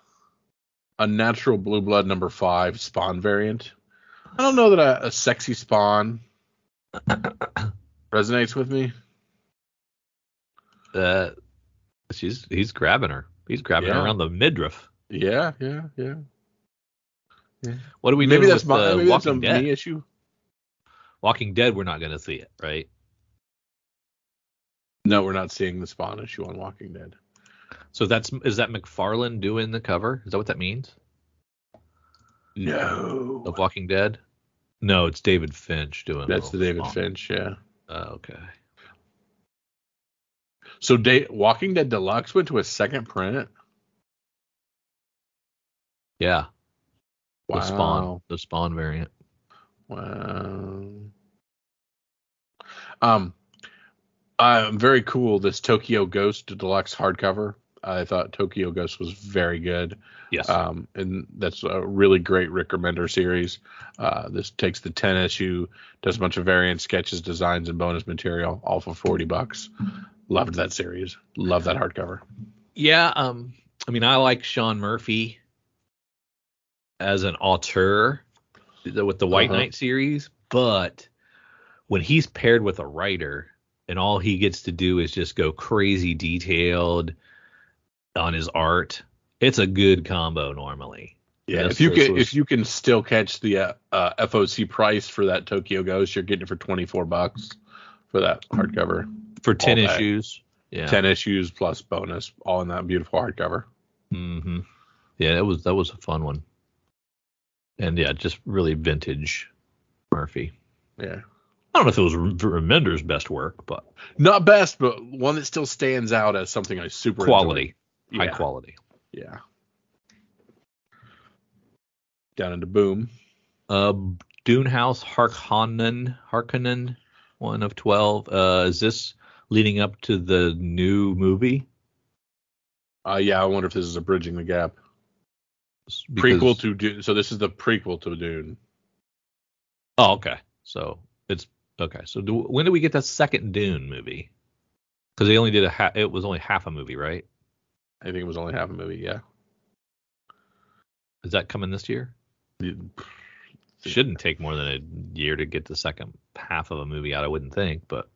a natural blue blood number five spawn variant. I don't know that a, a sexy spawn (coughs) resonates with me. Uh, she's he's grabbing her. He's grabbing her around the midriff. Yeah, yeah, yeah. yeah. What do we maybe that's with my uh, maybe that's a Dead? me issue. Walking Dead, we're not going to see it, right? No, we're not seeing the spawn issue on Walking Dead. So that's is that McFarlane doing the cover? Is that what that means No, of Walking Dead? No, it's David Finch doing. that's the David Spawn. Finch. Yeah. Oh, okay. So da- Walking Dead Deluxe went to a second print. Yeah, Wow. the Spawn, the Spawn variant. Wow. Um, uh, very cool. This Tokyo Ghost Deluxe hardcover. I thought Tokyo Ghost was very good. Yes. Um, and that's a really great Rick Remender series. Uh, this takes the 10 issue, does a bunch of variant sketches, designs, and bonus material, all for 40 bucks. Loved that series. Love that hardcover. Yeah, um, I mean, I like Sean Murphy as an auteur with the White Uh-huh. Knight series, but when he's paired with a writer and all he gets to do is just go crazy detailed on his art, it's a good combo normally. Yeah, Yes, if you can was- if you can still catch the uh, uh, FOC price for that Tokyo Ghost, you're getting it for 24 bucks for that hardcover. For 10 All issues. Yeah. 10 issues plus bonus, all in that beautiful hardcover. hmm Yeah, that was that was a fun one. And yeah, just really vintage Murphy. Yeah. I don't know if it was Remender's best work, but Not best, but one that still stands out as something I super quality, enjoy. high Yeah, quality. Yeah. Down into Boom. Uh, Dune House Harkonnen, Harkonnen, one of twelve. Uh, is this leading up to the new movie? Uh, yeah, I wonder if this is a bridging the gap. Because- prequel to Dune. So this is the prequel to Dune. Oh, okay. So it's okay. So do, when did we get that second Dune movie? Because they only did a ha- it was only half a movie, right? I think it was only half a movie. Yeah. Is that coming this year? Shouldn't take more than a year to get the second half of a movie out. I wouldn't think, but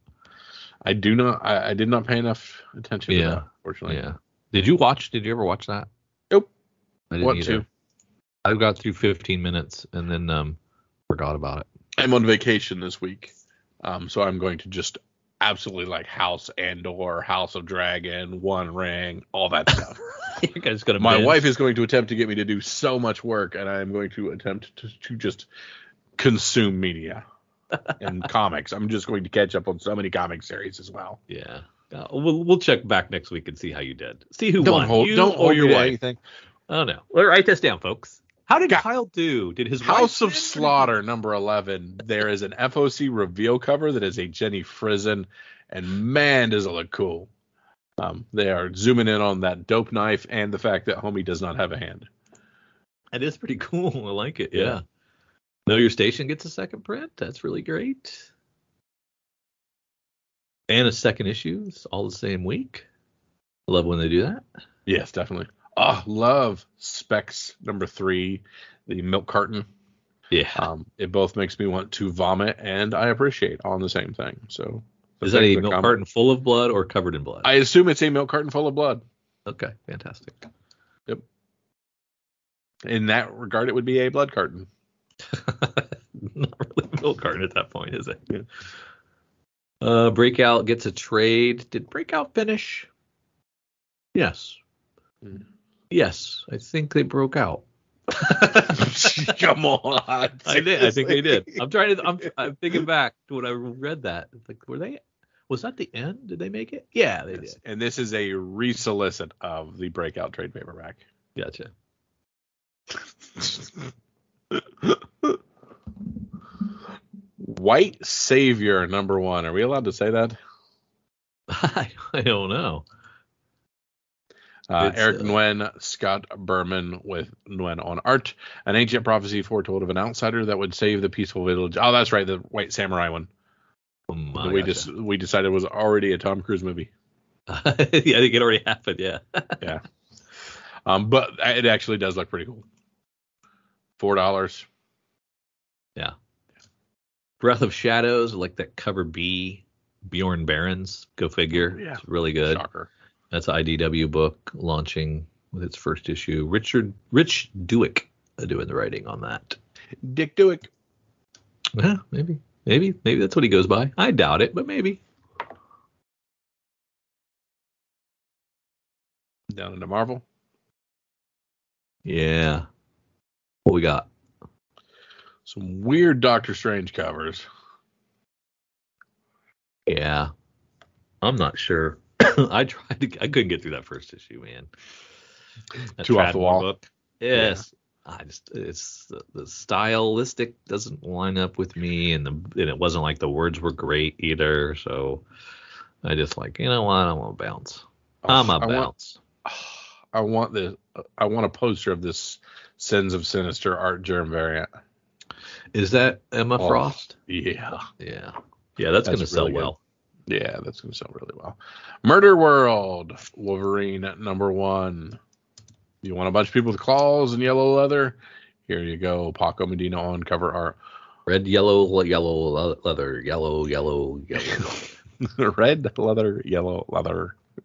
I do not. I, I did not pay enough attention Yeah. to that. Fortunately. yeah. Did you watch? Did you ever watch that? Nope. I didn't Want either. to. I got through 15 minutes and then um forgot about it. I'm on vacation this week, um, so I'm going to just absolutely like House Andor, House of Dragon, One Ring, all that (laughs) stuff. you guys gonna My binge? wife is going to attempt to get me to do so much work, and I am going to attempt to, to just consume media and (laughs) comics. I'm just going to catch up on so many comic series as well. Yeah. Uh, we'll we'll check back next week and see how you did. See who Don't won. hold, you don't hold your wife. anything. Oh no. Well, write this down, folks. How did Got- Kyle do? Did his House of win? (laughs) Slaughter number 11. There is an FOC reveal cover that is a Jenny Frison, and man, does it look cool. Um, they are zooming in on that dope knife and the fact that Homie does not have a hand. That is pretty cool. I like it. Yeah. Yeah. Know your station gets a second print. That's really great. And a second issue. It's all the same week. I love when they do that. Yes, definitely. Oh, love Specs number three, the milk carton. Yeah. Um, it both makes me want to vomit and I appreciate on the same thing. So is that a milk comment- carton full of blood or covered in blood? I assume it's a milk carton full of blood. okay, fantastic. Yep. In that regard, it would be a blood carton. (laughs) (laughs) Not really a milk carton at that point, is it? Uh, Breakout gets a trade. Did Breakout finish? Yes. Hmm. Yes, I think they broke out. (laughs) Come on. (laughs) I did. I think they did. I'm trying to. I'm. (laughs) I'm thinking back to when I read that. It's Like, were they? Was that the end? Did they make it? Yeah, they Yes. And this is a resolicit of the breakout trade paperback. did. Gotcha. White Savior number one. Are we allowed to say that? I, I don't know. Uh, Eric uh, Nguyen, Scott Burman with Nguyen on art. An ancient prophecy foretold of an outsider that would save the peaceful village. Oh, that's right, the White Samurai one. That I we gotcha. just we decided was already a Tom Cruise movie. (laughs) yeah, I think it already happened. Yeah. (laughs) Yeah. um, but it actually does look pretty cool. Four dollars. Yeah. Breath of Shadows, like that cover B. Bjorn Barends, go figure. Yeah. It's really good. Shocker. That's IDW book launching with its first issue. Richard Rich Duick uh, doing the writing on that. Dick Duick. Yeah, maybe, maybe, maybe that's what he goes by. I doubt it, but maybe. Down into Marvel. Yeah. What we got? Some weird Doctor Strange covers. Yeah. I'm not sure. (coughs) I tried to. I couldn't get through that first issue, man. That Too off the wall. Book. Yes. I just it's the, the stylistic doesn't line up with me, and the and it wasn't like the words were great either. So I just like you know what I'm gonna bounce. Oh, I'm a I want, bounce. (sighs) I want the I want a poster of this Sins of Sinister Artgerm variant. Is that Emma Oh, Frost? Yeah. Yeah. Yeah, that's, That's gonna sell good. well. Yeah, that's gonna sell really well. Murder World, Wolverine at number one. You want a bunch of people with claws and yellow leather? Here you go. Paco Medina on cover art. Red, yellow, yellow, leather, yellow, yellow, yellow. (laughs) Red leather, yellow leather. (laughs)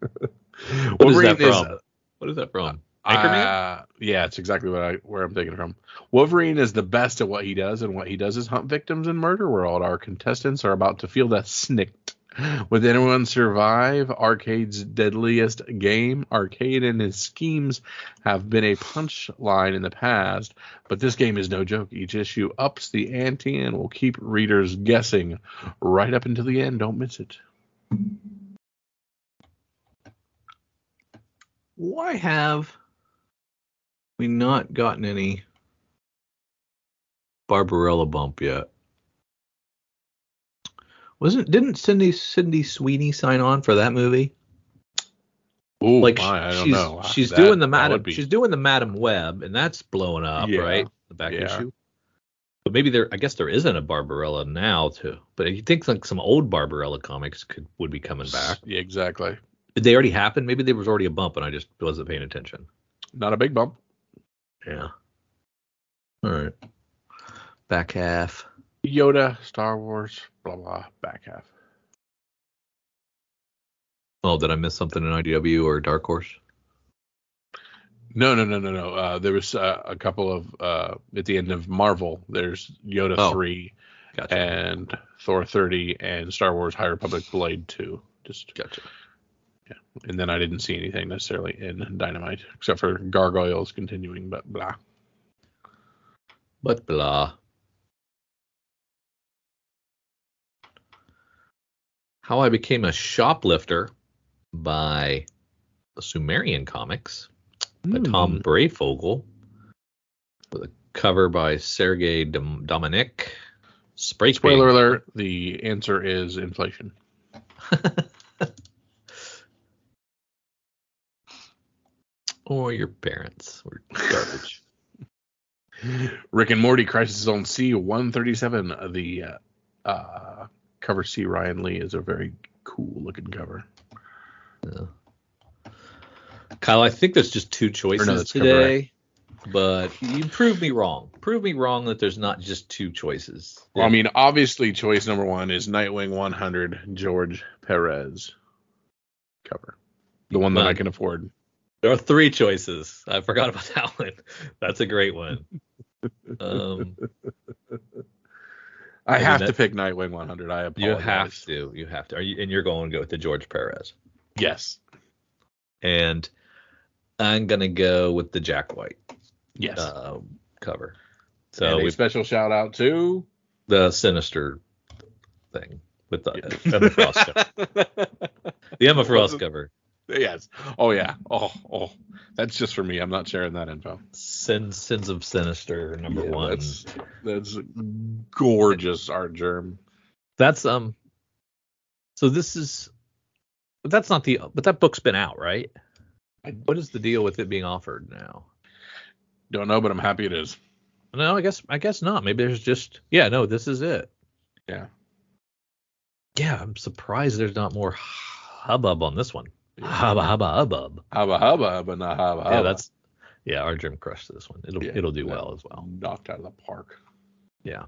what is that from? what is that from? Anchorman? Uh, yeah, it's exactly what I where I'm taking it from. Wolverine is the best at what he does, and what he does is hunt victims in Murder World. Our contestants are about to feel the snicked. Will anyone survive Arcade's deadliest game? Arcade and his schemes have been a punchline in the past, but this game is no joke. Each issue ups the ante and will keep readers guessing right up until the end. Don't miss it. Why have we not gotten any Barbarella bump yet? Wasn't didn't Cindy Cindy Sweeney sign on for that movie? Ooh, Like my, I don't she's know. she's That- doing the Madam be- she's doing the Madame Web and that's blowing up, Yeah. right? The back Yeah. issue. But maybe there I guess there isn't a Barbarella now too. But you think like some old Barbarella comics could would be coming back. Yeah, exactly. Did they already happen? Maybe there was already a bump and I just wasn't paying attention. Not a big bump. Yeah. All right. Back half. Yoda, Star Wars, blah blah, back half. Oh, did I miss something in IDW or Dark Horse? No, no, no, no, no. Uh, there was uh, a couple of uh, at the end of Marvel. There's Yoda Oh. three Gotcha. and Thor thirty and Star Wars High Republic Blade two. Just gotcha. Yeah, and then I didn't see anything necessarily in Dynamite except for Gargoyles continuing, but blah. But blah. How I Became a Shoplifter by Sumerian Comics by Tom Hmm. Brayfogle with a cover by Sergei Dom- Dominic. Spray Spoiler paint. alert: the answer is inflation. (laughs) or your parents were garbage. (laughs) Rick and Morty Crisis on C 137. The uh, uh, cover C Ryan Lee is a very cool looking cover. Kyle, I think there's just two choices that's today, but you prove me wrong. Prove me wrong that there's not just two choices. Well, I mean, obviously, choice number one is Nightwing 100 George Perez cover, the one that I can afford. There are three choices. I forgot about (laughs) that one. That's a great one. Um, I, I mean, have to that- pick Nightwing 100. I apologize. you have to. You have to. Are you? And you're going to go with the George Perez. Yes. And I'm gonna go with the Jack White Yes. uh, cover. so So a we special shout out to the Sinister thing with the Emma Frost cover. The Emma (laughs) Frost cover. Yes. Oh yeah. Oh oh. That's just for me. I'm not sharing that info. Sins Sins of Sinister number Yeah, one. That's that's gorgeous Artgerm. That's um. So this is. But that's not the. But that book's been out, right? What is the deal with it being offered now? Don't know, but I'm happy it is. No, I guess I guess not. Maybe there's just yeah. No, this is it. Yeah. Yeah, I'm surprised there's not more hubbub on this one. Yeah. Hubba hubba hubbub. Hubba hubba, but not hubba hubba. Yeah, that's yeah. Our Jim crushed this one. It'll Yeah, it'll do well as well. Knocked out of the park. Yeah.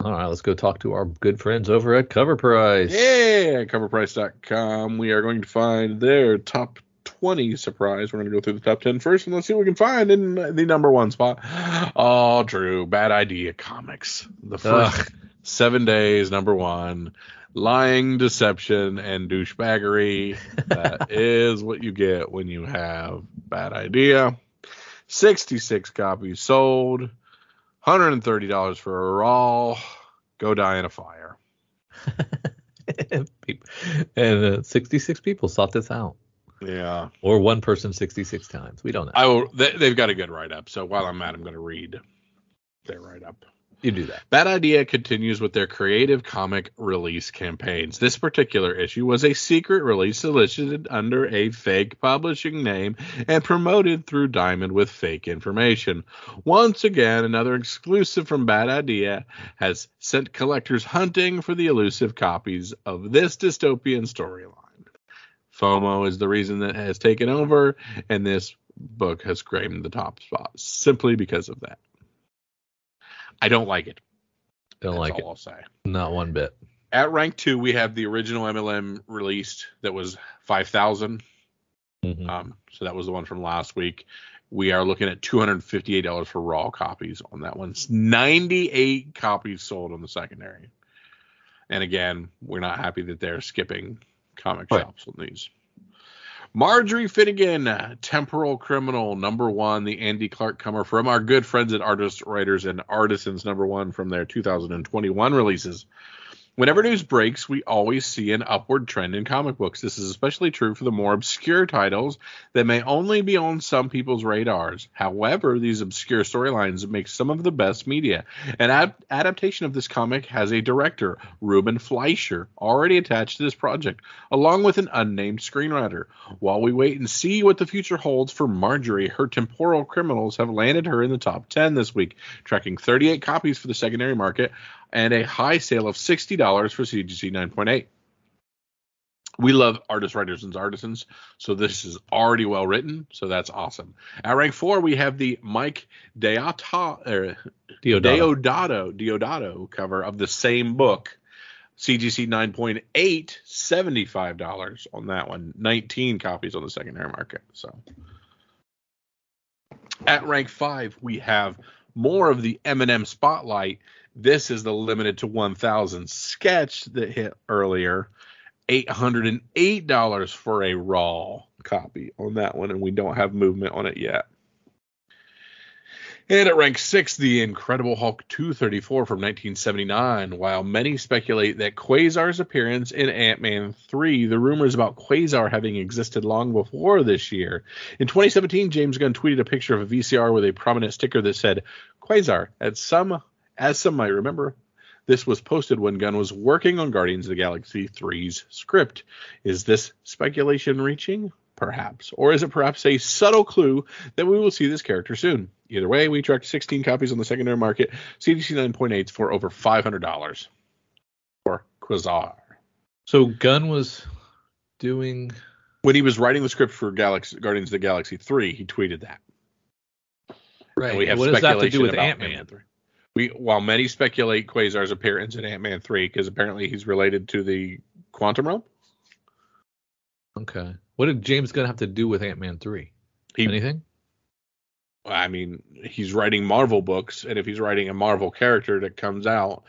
All right, let's go talk to our good friends over at Cover Price. Yeah, coverprice.com. We are going to find their top 20 surprise. We're going to go through the top 10 first and let's see what we can find in the number one spot. Oh, Drew, bad idea comics. The first Ugh. seven days, number one. Lying, deception, and douchebaggery. That (laughs) is what you get when you have bad idea. 66 copies sold. $130 for a raw. Go die in a fire. (laughs) And uh, 66 people sought this out, Yeah. or one person 66 times. We don't know. I will. They, they've got a good write up. So while I'm at, I'm going to read their write up. You do that. Bad Idea continues with their creative comic release campaigns. This particular issue was a secret release solicited under a fake publishing name and promoted through Diamond with fake information. Once again, another exclusive from Bad Idea has sent collectors hunting for the elusive copies of this dystopian storyline. FOMO is the reason that has taken over, and this book has claimed the top spot simply because of that. I don't like it. Don't That's like all it. I'll say. Not one bit. At rank two, we have the original MLM released that was five thousand. Mhm. Um, so that was the one from last week. We are looking at two hundred and fifty-eight dollars for raw copies on that one. Ninety-eight copies sold on the secondary. And again, we're not happy that they're skipping comic Right. shops on these. Marjorie Finnegan, Temporal Criminal, number one, the Andy Clark comer from our good friends at Artists, Writers, and Artisans, number one from their 2021 releases. Whenever news breaks, we always see an upward trend in comic books. This is especially true for the more obscure titles that may only be on some people's radars. However, these obscure storylines make some of the best media. An ad- adaptation of this comic has a director, Ruben Fleischer, already attached to this project, along with an unnamed screenwriter. While we wait and see what the future holds for Marjorie, her temporal criminals have landed her in the top 10 this week, tracking 38 copies for the secondary market and a high sale of $60 for CGC 9.8. We love artists, writers, and artisans, so this is already well written, so that's awesome. At rank four, we have the Mike Deodato, er, Deodato. Deodato, Deodato cover of the same book. CGC 9.8, $75 on that one. 19 copies on the secondary market. So at rank five, we have more of the Eminem Spotlight. This is the limited to 1,000 sketch that hit earlier. $808 for a raw copy on that one, and we don't have movement on it yet. And at rank six, the Incredible Hulk 234 from 1979. While many speculate that Quasar's appearance in Ant Man 3, the rumors about Quasar having existed long before this year. In 2017, James Gunn tweeted a picture of a VCR with a prominent sticker that said Quasar. At some, as some might remember, this was posted when Gunn was working on Guardians of the Galaxy 3's script. Is this speculation reaching? Perhaps. Or is it perhaps a subtle clue that we will see this character soon? Either way, we tracked 16 copies on the secondary market, CGC 9.8 for over $500 for Quasar. So Gunn was doing. When he was writing the script for Galaxy, Guardians of the Galaxy 3, he tweeted that. Right. And we have what does that have to do with Ant Man? Ant-Man 3. We, while many speculate Quasar's appearance in Ant Man 3, because apparently he's related to the Quantum Realm. Okay. What did James Gunn have to do with Ant Man three? He- Anything? I mean, he's writing Marvel books, and if he's writing a Marvel character that comes out,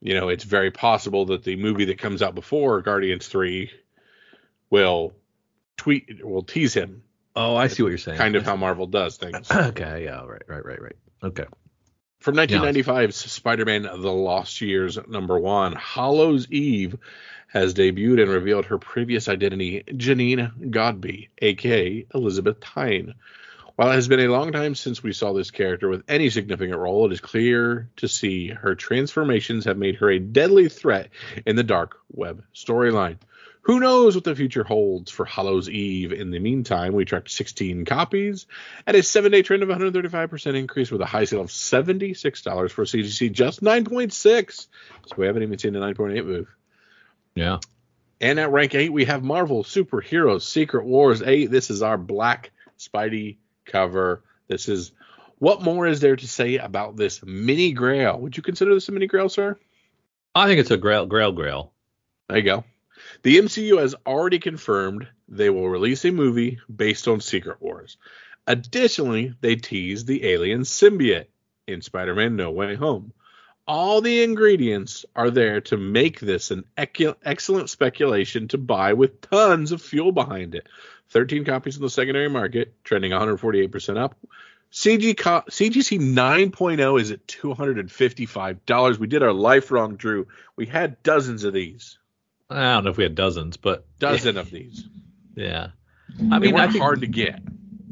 you know, it's very possible that the movie that comes out before Guardians three will tweet will tease him, Oh, I see what you're saying. kind of how Marvel does things. (clears throat) okay, yeah, right, right, right, right. Okay. From 1995's Spider-Man: The Lost Years number one, Hallow's Eve has debuted and revealed her previous identity, Janine Godbe, aka Elizabeth Tyne. While it has been a long time since we saw this character with any significant role, it is clear to see her transformations have made her a deadly threat in the dark web storyline. Who knows what the future holds for Hallow's Eve? In the meantime, we tracked 16 copies at a seven day trend of 135% increase with a high sale of $76 for CGC, just 9.6. So we haven't even seen the 9.8 move. Yeah. And at rank 8, we have Marvel Superheroes Secret Wars 8. This is our Black Spidey cover. This is what more is there to say about this mini grail? Would you consider this a mini grail, sir? I think it's a grail, grail, grail. There you go. The MCU has already confirmed they will release a movie based on Secret Wars. Additionally, they teased the alien symbiote in Spider Man No Way Home. All the ingredients are there to make this an ecu- excellent speculation to buy with tons of fuel behind it. 13 copies in the secondary market, trending 148% up. CG co- CGC 9.0 is at $255. We did our life wrong, Drew. We had dozens of these, I don't know if we had dozens, but (laughs) dozen of these. yeah. I mean, I they're think hard to get.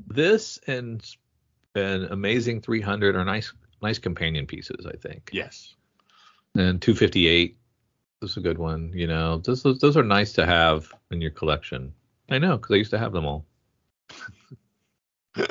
this and an amazing 300 are nice, nice companion pieces. I think. Yes. And 258 this is a good one. You know, those those, those are nice to have in your collection. I know because I used to have them all. (laughs)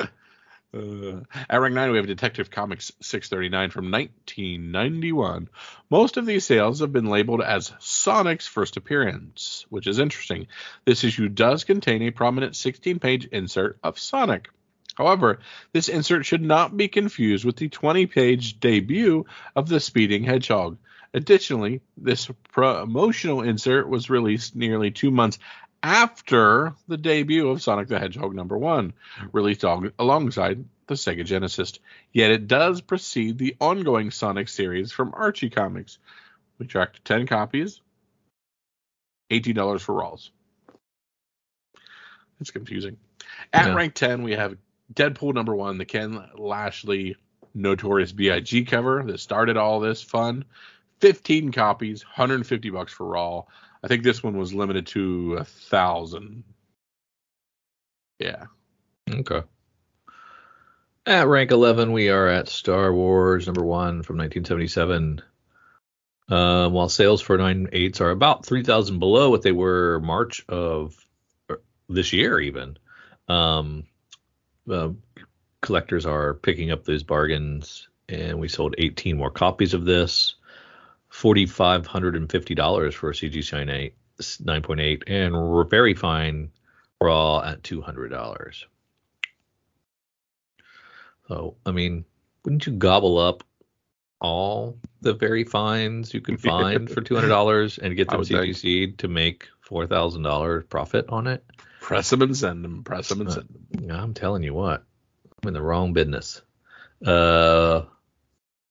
Uh, at rank 9, we have Detective Comics 639 from 1991. Most of these sales have been labeled as Sonic's first appearance, which is interesting. This issue does contain a prominent 16 page insert of Sonic. However, this insert should not be confused with the 20 page debut of the Speeding Hedgehog. Additionally, this promotional insert was released nearly two months after the debut of Sonic the Hedgehog number one, released al- alongside the Sega Genesis. Yet it does precede the ongoing Sonic series from Archie Comics. We tracked 10 copies, $18 for Rawls. It's confusing. At Yeah. rank 10, we have Deadpool number one, the Ken Lashley Notorious B.I.G. cover that started all this fun. 15 copies, 150 bucks for Raw. I think this one was limited to a thousand. Yeah. Okay. At rank 11, we are at Star Wars number one from 1977. Um, while sales for 9.8s are about 3,000 below what they were March of er, this year, even. Um, uh, collectors are picking up those bargains, and we sold 18 more copies of this. $4,550 for a CG Shine 8, 9.8, and we're very fine raw at $200. So, I mean, wouldn't you gobble up all the very fines you could find for (laughs) $200 and get them think. CGC to make $4,000 profit on it? Press them and send them. Press them and send them. I'm telling you what, I'm in the wrong business. Uh,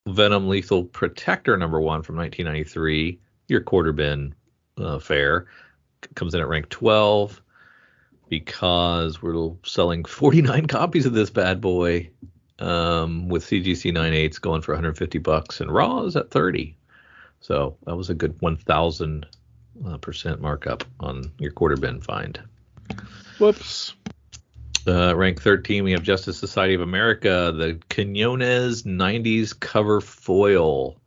Venom Lethal Protector number one from 1993, your quarter bin uh, comes in at rank 12 because we're selling 49 (laughs) copies of this bad boy um, with CGC 98s going for 150 bucks and Raw is at 30. So that was a good 1,000 uh, percent markup on your quarter bin find. Whoops. Uh, rank 13, we have Justice Society of America, the Quinones 90s cover foil.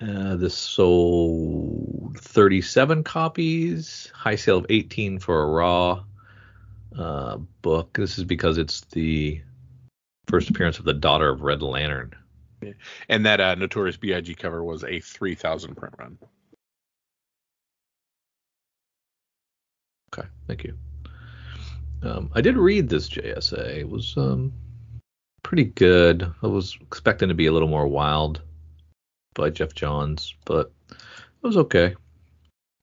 Uh, this sold 37 copies, high sale of 18 for a raw uh, book. This is because it's the first appearance of the daughter of Red Lantern. And that uh, Notorious B.I.G. cover was a 3,000 print run. Okay, thank you. Um, I did read this JSA. It was um, pretty good. I was expecting to be a little more wild by Geoff Johns, but it was okay.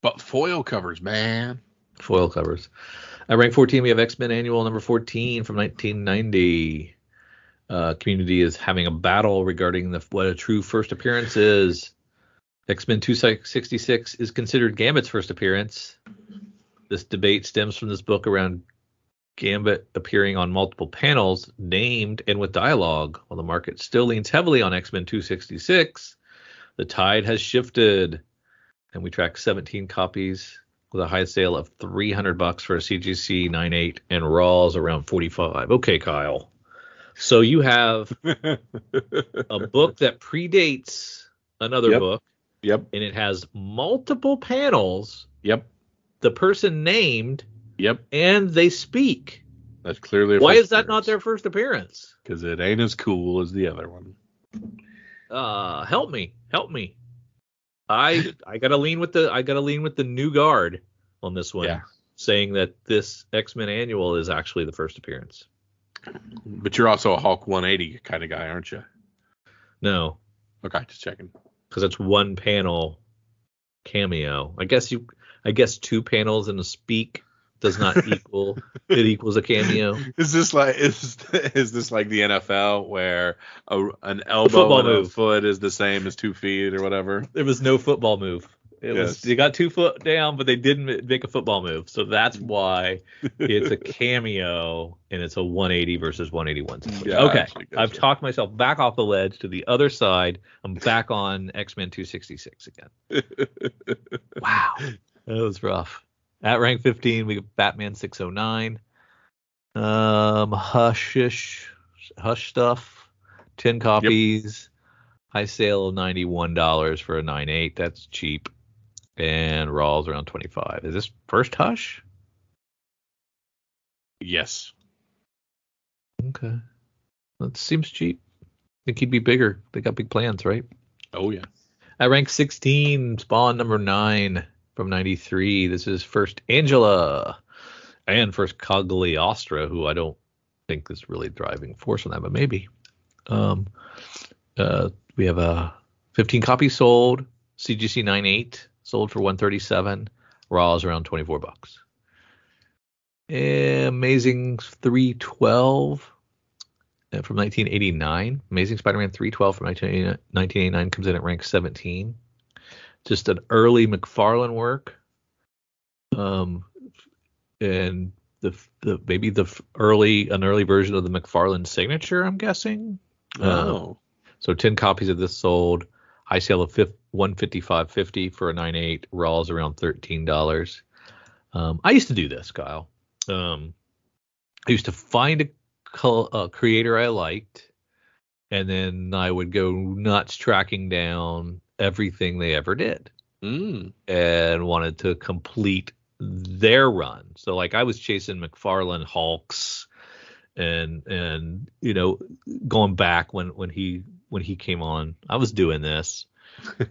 But foil covers, man. Foil covers. At rank 14, we have X Men Annual number 14 from 1990. Uh, community is having a battle regarding the, what a true first appearance is. X Men 266 is considered Gambit's first appearance. This debate stems from this book around Gambit appearing on multiple panels, named and with dialogue. While the market still leans heavily on X Men 266, the tide has shifted, and we track 17 copies with a high sale of 300 bucks for a CGC 98 and Raws around 45. Okay, Kyle. So you have (laughs) a book that predates another Yep. book, Yep. and it has multiple panels, Yep. the person named, Yep. and they speak. That's clearly. Why is that not their first appearance? Because it ain't as cool as the other one. Uh, help me, help me. I I gotta lean with the I gotta lean with the new guard on this one, Yeah. saying that this X Men annual is actually the first appearance. But you're also a Hulk 180 kind of guy, aren't you? No, Okay, just checking. because it's one panel cameo. I guess you I guess two panels and a speak does not (laughs) equal it equals a cameo. Is this like is is this like the NFL where a, an elbow and a foot is the same as two feet or whatever? There was no football move. It Yes. was they got two foot down, but they didn't make a football move. So that's (laughs) why it's a cameo and it's a 180 versus 181 situation. Okay, I've talked myself back off the ledge to the other side. I'm back on X Men 266 again. (laughs) wow, that was rough. At rank 15, we got Batman 609. Um, Hushish, Hush stuff, 10 copies. High sale of $91 for a 9.8. That's cheap. And Raw's around 25. Is this first Hush? yes. Okay. That seems cheap. think he'd be bigger. They got big plans, right? Oh yeah. At rank 16, Spawn number 9 from 93. This is first Angela and first Cogliostro, who I don't think is really driving force on that, but maybe. Um, uh, we have a 15 copies sold. CGC 98 sold for 137. Raw is around 24 bucks. Amazing 312 uh, from 1989. Amazing Spider-Man 312 from 1989 1989 comes in at rank 17. Just an early McFarlane work. Um, and the the maybe the early an early version of the McFarlane signature. I'm guessing. Oh. So 10 copies of this sold. High sale of fif- 155.50 for a 9.8. Raws around $13. Um, I used to do this, Kyle. Um, I used to find a, a creator I liked, and then I would go nuts tracking down everything they ever did Mm. and wanted to complete their run. So like I was chasing McFarlane Hulks and and you know going back when when he when he came on, I was doing this.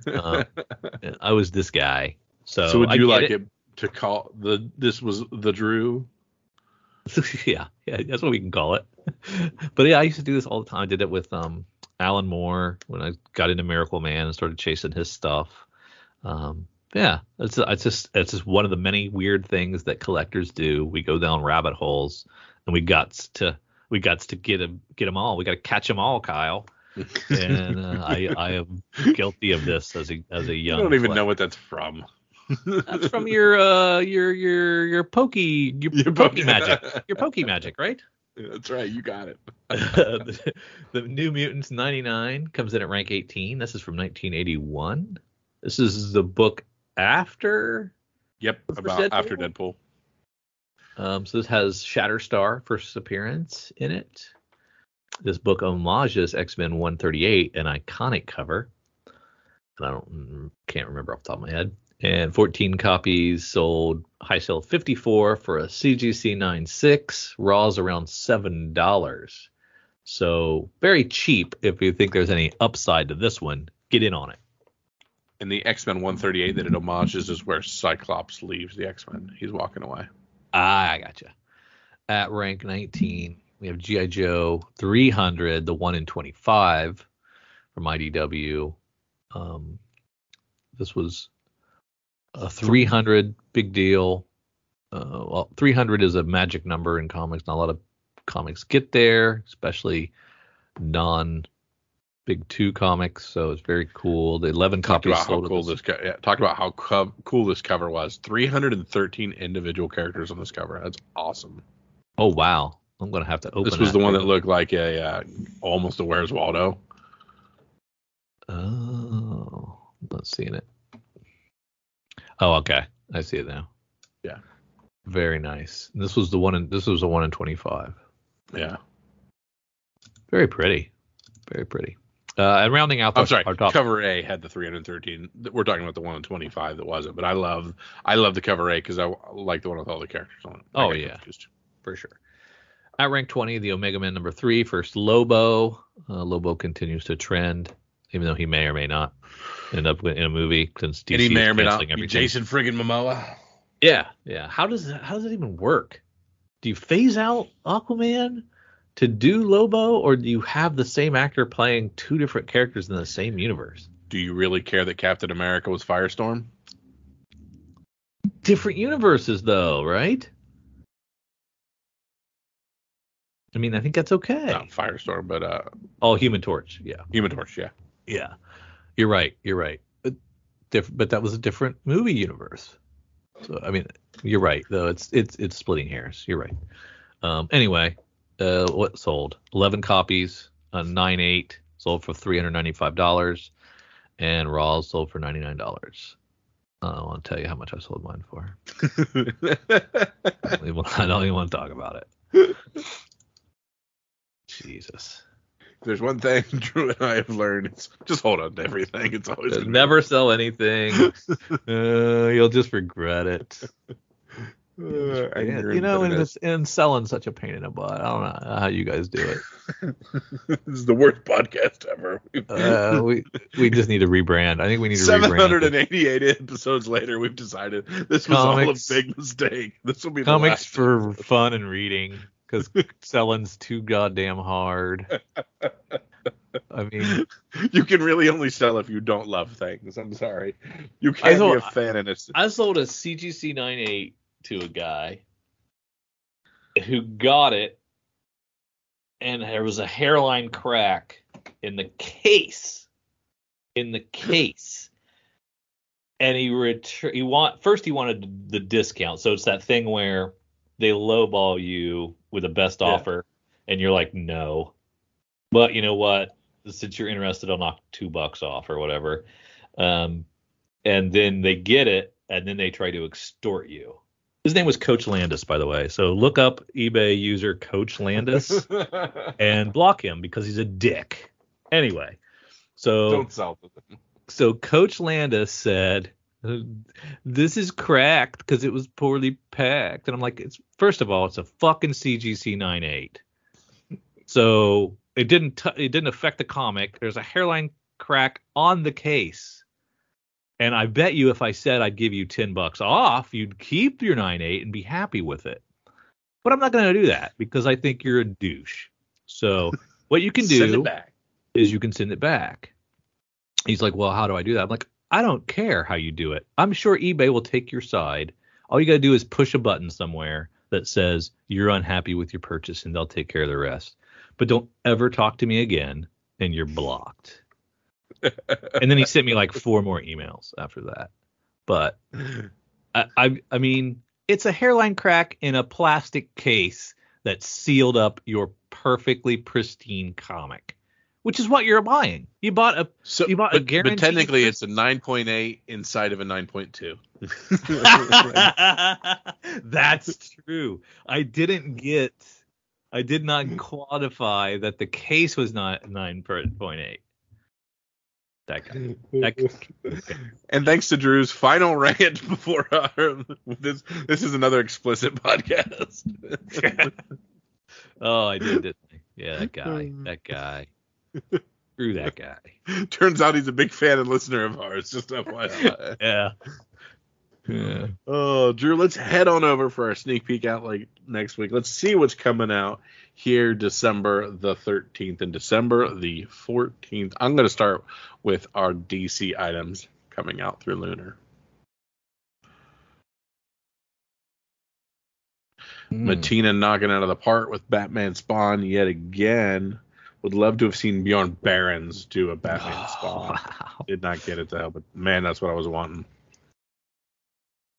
Uh, (laughs) I was this guy. So, so would you like it. to call the this was the Drew? (laughs) yeah, yeah, that's what we can call it. (laughs) but yeah, I used to do this all the time. I did it with um Alan Moore when I got into Miracle Man and started chasing his stuff. Um, yeah, it's it's just it's just one of the many weird things that collectors do. We go down rabbit holes, and we got to we got to get them get them all. We got to catch them all, Kyle. And uh, I I am guilty of this as a as a You young. don't even collector. know what that's from. That's from your uh your your your pokey your, Your pokey magic (laughs) your pokey magic right. That's right. You got it. the, (laughs) (laughs) the New Mutants 99 comes in at rank 18. This is from 1981. This is the book after. Yep. About Deadpool? after Deadpool. Um, so this has Shatterstar first appearance in it. This book homages X Men 138, an iconic cover. And I don't can't remember off the top of my head. And 14 copies sold high sale 54 for a CGC 96. Raw's around seven dollars. So very cheap. If you think there's any upside to this one, get in on it. And the X Men 138 that it homages is where Cyclops leaves the X Men. He's walking away. Ah, I gotcha. At rank 19, we have GI Joe 300, the one in 25 from IDW. Um, this was a 300 big deal. uh, well, 300 is a magic number in comics. Not a lot of comics get there, especially non big two comics. So it's very cool. The 11 Talked copies about how sold. cool this co- yeah, talked about how co- cool this cover was. 313 individual characters on this cover. That's awesome. Oh wow, I'm gonna have to open. This was the one that looked like a uh, almost a Where's Waldo. Oh, I'm not seeing it. Oh, okay. I see it now. Yeah. Very nice. This was the one in this was the one in 25. Yeah. Very pretty. Very pretty. Uh, and rounding out the, I'm sorry. our top. Cover A had the 313. We're talking about the one in 25 that wasn't, but I love I love the cover A because I like the one with all the characters on it. I Oh, yeah. confused. for sure. At rank 20, the Omega Man number three, first Lobo. Uh, Lobo continues to trend, even though he may or may not end up in a movie since DC And he is may or may not canceling be everything. Jason friggin' Momoa. Yeah, yeah. How does that, how does it even work? Do you phase out Aquaman to do Lobo, or do you have the same actor playing two different characters in the same universe? Do you really care that Captain America was Firestorm? Different universes, though, right? I mean, I think that's okay. Not Firestorm, but uh, Oh, Human Torch. Yeah, Human Torch. Yeah. Yeah. You're right. You're right. But, diff- but that was a different movie universe. So I mean, you're right. Though it's it's it's splitting hairs. You're right. Um. Anyway, uh, what sold? Eleven copies. Uh, nine eight sold for three hundred ninety five dollars, and Raws sold for ninety nine dollars. I want to tell you how much I sold mine for. (laughs) I don't even, I don't even want to talk about it. (laughs) Jesus. There's one thing (laughs) Drew and I have learned. It's just hold on to everything. It's always gonna be- Never sell anything. (laughs) uh, you'll just regret it. Uh, you know, and, and selling such a pain in the butt. I don't know how you guys do it. (laughs) this is the worst podcast ever. Uh, we we just need to rebrand. I think we need to rebrand. 788 episodes later, we've decided this was Comics- all a big mistake. This will be Comics for fun and reading because selling's too goddamn hard. I mean, (laughs) You can really only sell if you don't love things. I'm sorry. You can't be a fan I sold a CGC 98 to a guy who got it, and there was a hairline crack in the case. In the case. And he ret- he want first he wanted the discount. So it's that thing where they lowball you with the best Yeah. offer, and you're like, no. But you know what? Since you're interested, I'll knock two bucks off or whatever. Um, and then they get it, and then they try to extort you. His name was Coach Landis, by the way. So look up eBay user Coach Landis (laughs) and block him because he's a dick. Anyway, so don't sell them. so Coach Landis said, "This is cracked because it was poorly packed," and I'm like, "It's first of all, it's a fucking CGC 98, so it didn't t- it didn't affect the comic. There's a hairline crack on the case." And I bet you if I said I'd give you 10 bucks off, you'd keep your 9.8 and be happy with it. But I'm not going to do that because I think you're a douche. So what you can (laughs) do Send it back. is you can send it back. He's like, well, how do I do that? I'm like, I don't care how you do it. I'm sure eBay will take your side. All you got to do is push a button somewhere that says you're unhappy with your purchase and they'll take care of the rest. But don't ever talk to me again and you're blocked. (laughs) and then he sent me like four more emails after that. But I, I, I mean, it's a hairline crack in a plastic case that sealed up your perfectly pristine comic, which is what you're buying. You bought a So, You bought a but, but technically, it's a 9.8 inside of a 9.2. (laughs) That's true. I didn't get. I did not quantify that the case was not nine point eight. That guy. That, (laughs) and thanks to Drew's final rant before our, this, this is another explicit podcast. (laughs) oh, I did, didn't I? Yeah, that guy. That guy. Screw that guy. Turns out he's a big fan and listener of ours. Just FYI. (laughs) Yeah. Yeah. Oh, Drew, let's head on over for our sneak peek out like next week. Let's see what's coming out here December the 13th and December the 14th. I'm going to start with our DC items coming out through Lunar. Hmm. Mattina knocking out of the park with Batman Spawn yet again. Would love to have seen Bjorn Barends do a Batman Spawn. Wow. Did not get it to help, but man, that's what I was wanting.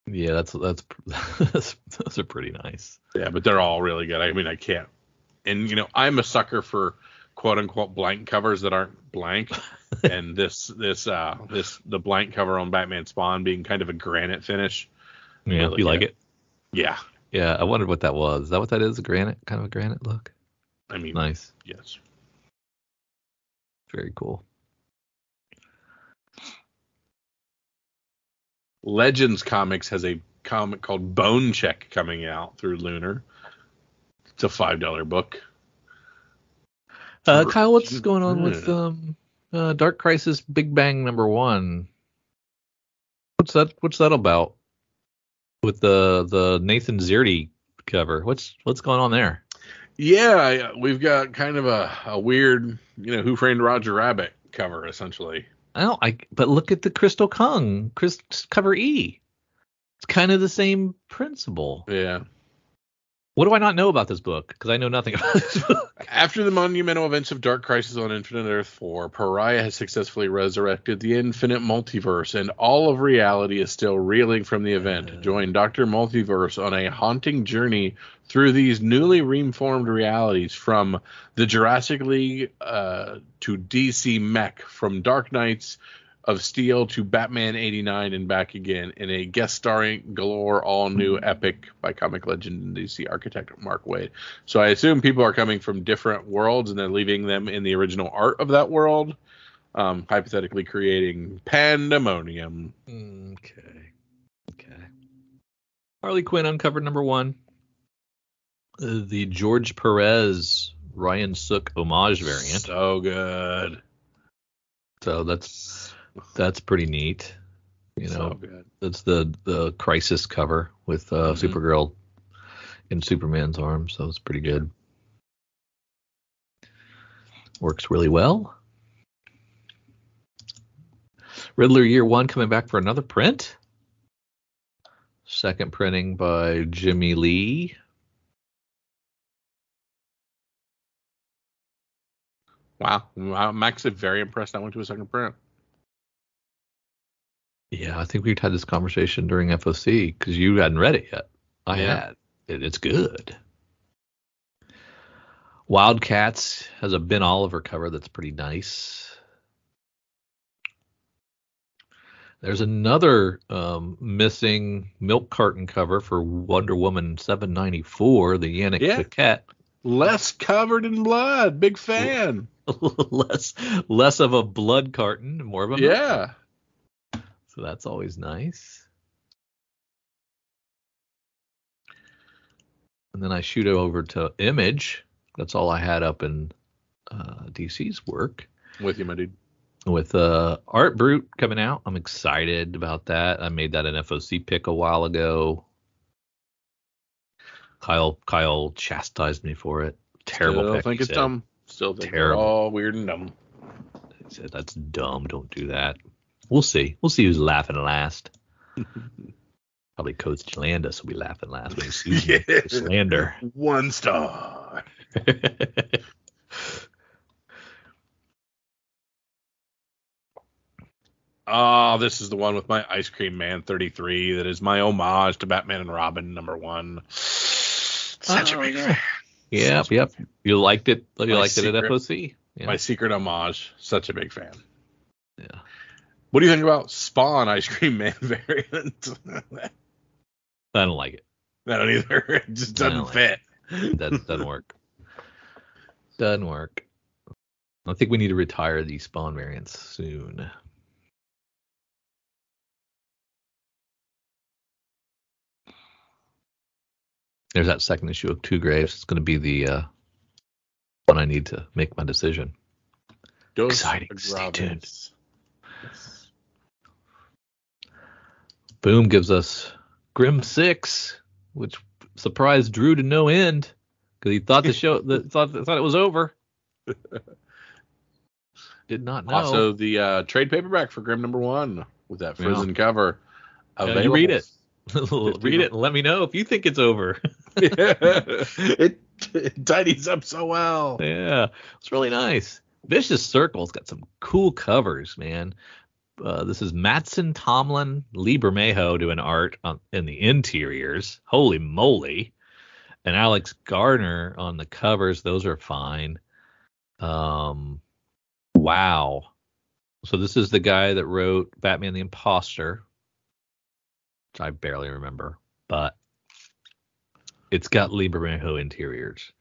Yeah, that's (laughs) that's those are pretty nice. Yeah, but they're all really good. I mean, I can't. And you know, I'm a sucker for quote unquote blank covers that aren't blank. (laughs) and this this uh this the blank cover on Batman Spawn being kind of a granite finish. Yeah, Really you like good. it? Yeah, Yeah, I wondered what that was. Is that what that is? A granite, kind of a granite look. I mean, Nice, yes. Very cool. Legends Comics has a comic called Bone Check coming out through Lunar. It's a five dollar book. Uh, Kyle, what's going on with um, uh, Dark Crisis Big Bang number one? What's that? What's that about? With the the Nathan Szerdy cover, what's what's going on there? Yeah, uh, we've got kind of a, a weird, you know, Who Framed Roger Rabbit cover essentially. Oh. I but look at the Crystal Kung, Chris cover E. It's kind of the same principle. Yeah. What do I not know about this book? Because I know nothing (laughs) about this book. After the monumental events of Dark Crisis on Infinite Earth 4, Pariah has successfully resurrected the infinite multiverse, and all of reality is still reeling from the event. Join Dr. Multiverse on a haunting journey through these newly reformed realities from the Jurassic League uh, to DC Mech, from Dark Knights of Steel to Batman 89 and back again in a guest starring galore all new epic by comic legend and DC architect Mark Waid. So I assume people are coming from different worlds and they're leaving them in the original art of that world, um, hypothetically creating pandemonium. Okay. Okay. Harley Quinn uncovered number one. Uh, the George Perez Ryan Sook homage variant. So good. So that's that's pretty neat. You know, so that's the the crisis cover with uh, Mhm. Supergirl in Superman's arms. So it's pretty good. Works really well. Riddler Year One coming back for another print. Second printing by Jimmy Lee. Wow. I'm actually very impressed. I went to a second print. Yeah, I think we've had this conversation during FOC because you hadn't read it yet. I Yeah. had. It, it's good. Wildcats has a Ben Oliver cover that's pretty nice. There's another um, missing milk carton cover for Wonder Woman 794, the Yanick Yeah. Paquette. Less covered in blood. Big fan. (laughs) less less of a blood carton, more of a milk Yeah. So that's always nice. And then I shoot it over to Image. That's all I had up in uh, DC's work. With you, my dude. With uh, Art Brut coming out, I'm excited about that. I made that an FOC pick a while ago. Kyle Kyle chastised me for it. Terrible Still pick. think it's said. dumb. Still think Terrible. all weird and dumb. He said that's dumb. Don't do that. We'll see. We'll see who's laughing last. (laughs) Probably Coach Landis will be laughing last when he sues me Yeah. for slander. One star. Oh, (laughs) this is the one with my Ice Cream Man 33 that is my homage to Batman and Robin number one. (sighs) Such Oh, a big yeah. fan. yep, yep. You liked it. You My liked it at FOC. Yeah. My secret homage. Such a big fan. What do you think about Spawn Ice Cream (laughs) Man variant? I don't like it. I don't either. (laughs) It just doesn't like fit. That (laughs) doesn't work. Doesn't work. I think we need to retire the spawn variants soon. There's that second issue of Two Graves. It's going to be the uh, one I need to make my decision. Exciting. Stay Graves. Boom gives us Grim Six, which surprised Drew to no end because he thought the (laughs) show the, thought thought it was over. (laughs) Did not know. Also, the uh, trade paperback for Grim number one with that Yeah. frozen cover. Yeah, you read it. (laughs) Read it and let me know if you think it's over. it, it tidies up so well. yeah, it's really nice. Vicious Circle's got some cool covers, man. Uh, this is Mattson Tomlin, Lee Bermejo doing art on, in the interiors. Holy moly. And Alex Gardner on the covers. Those are fine. Um, wow. So this is the guy that wrote Batman the Imposter, which I barely remember, but it's got Lee Bermejo interiors.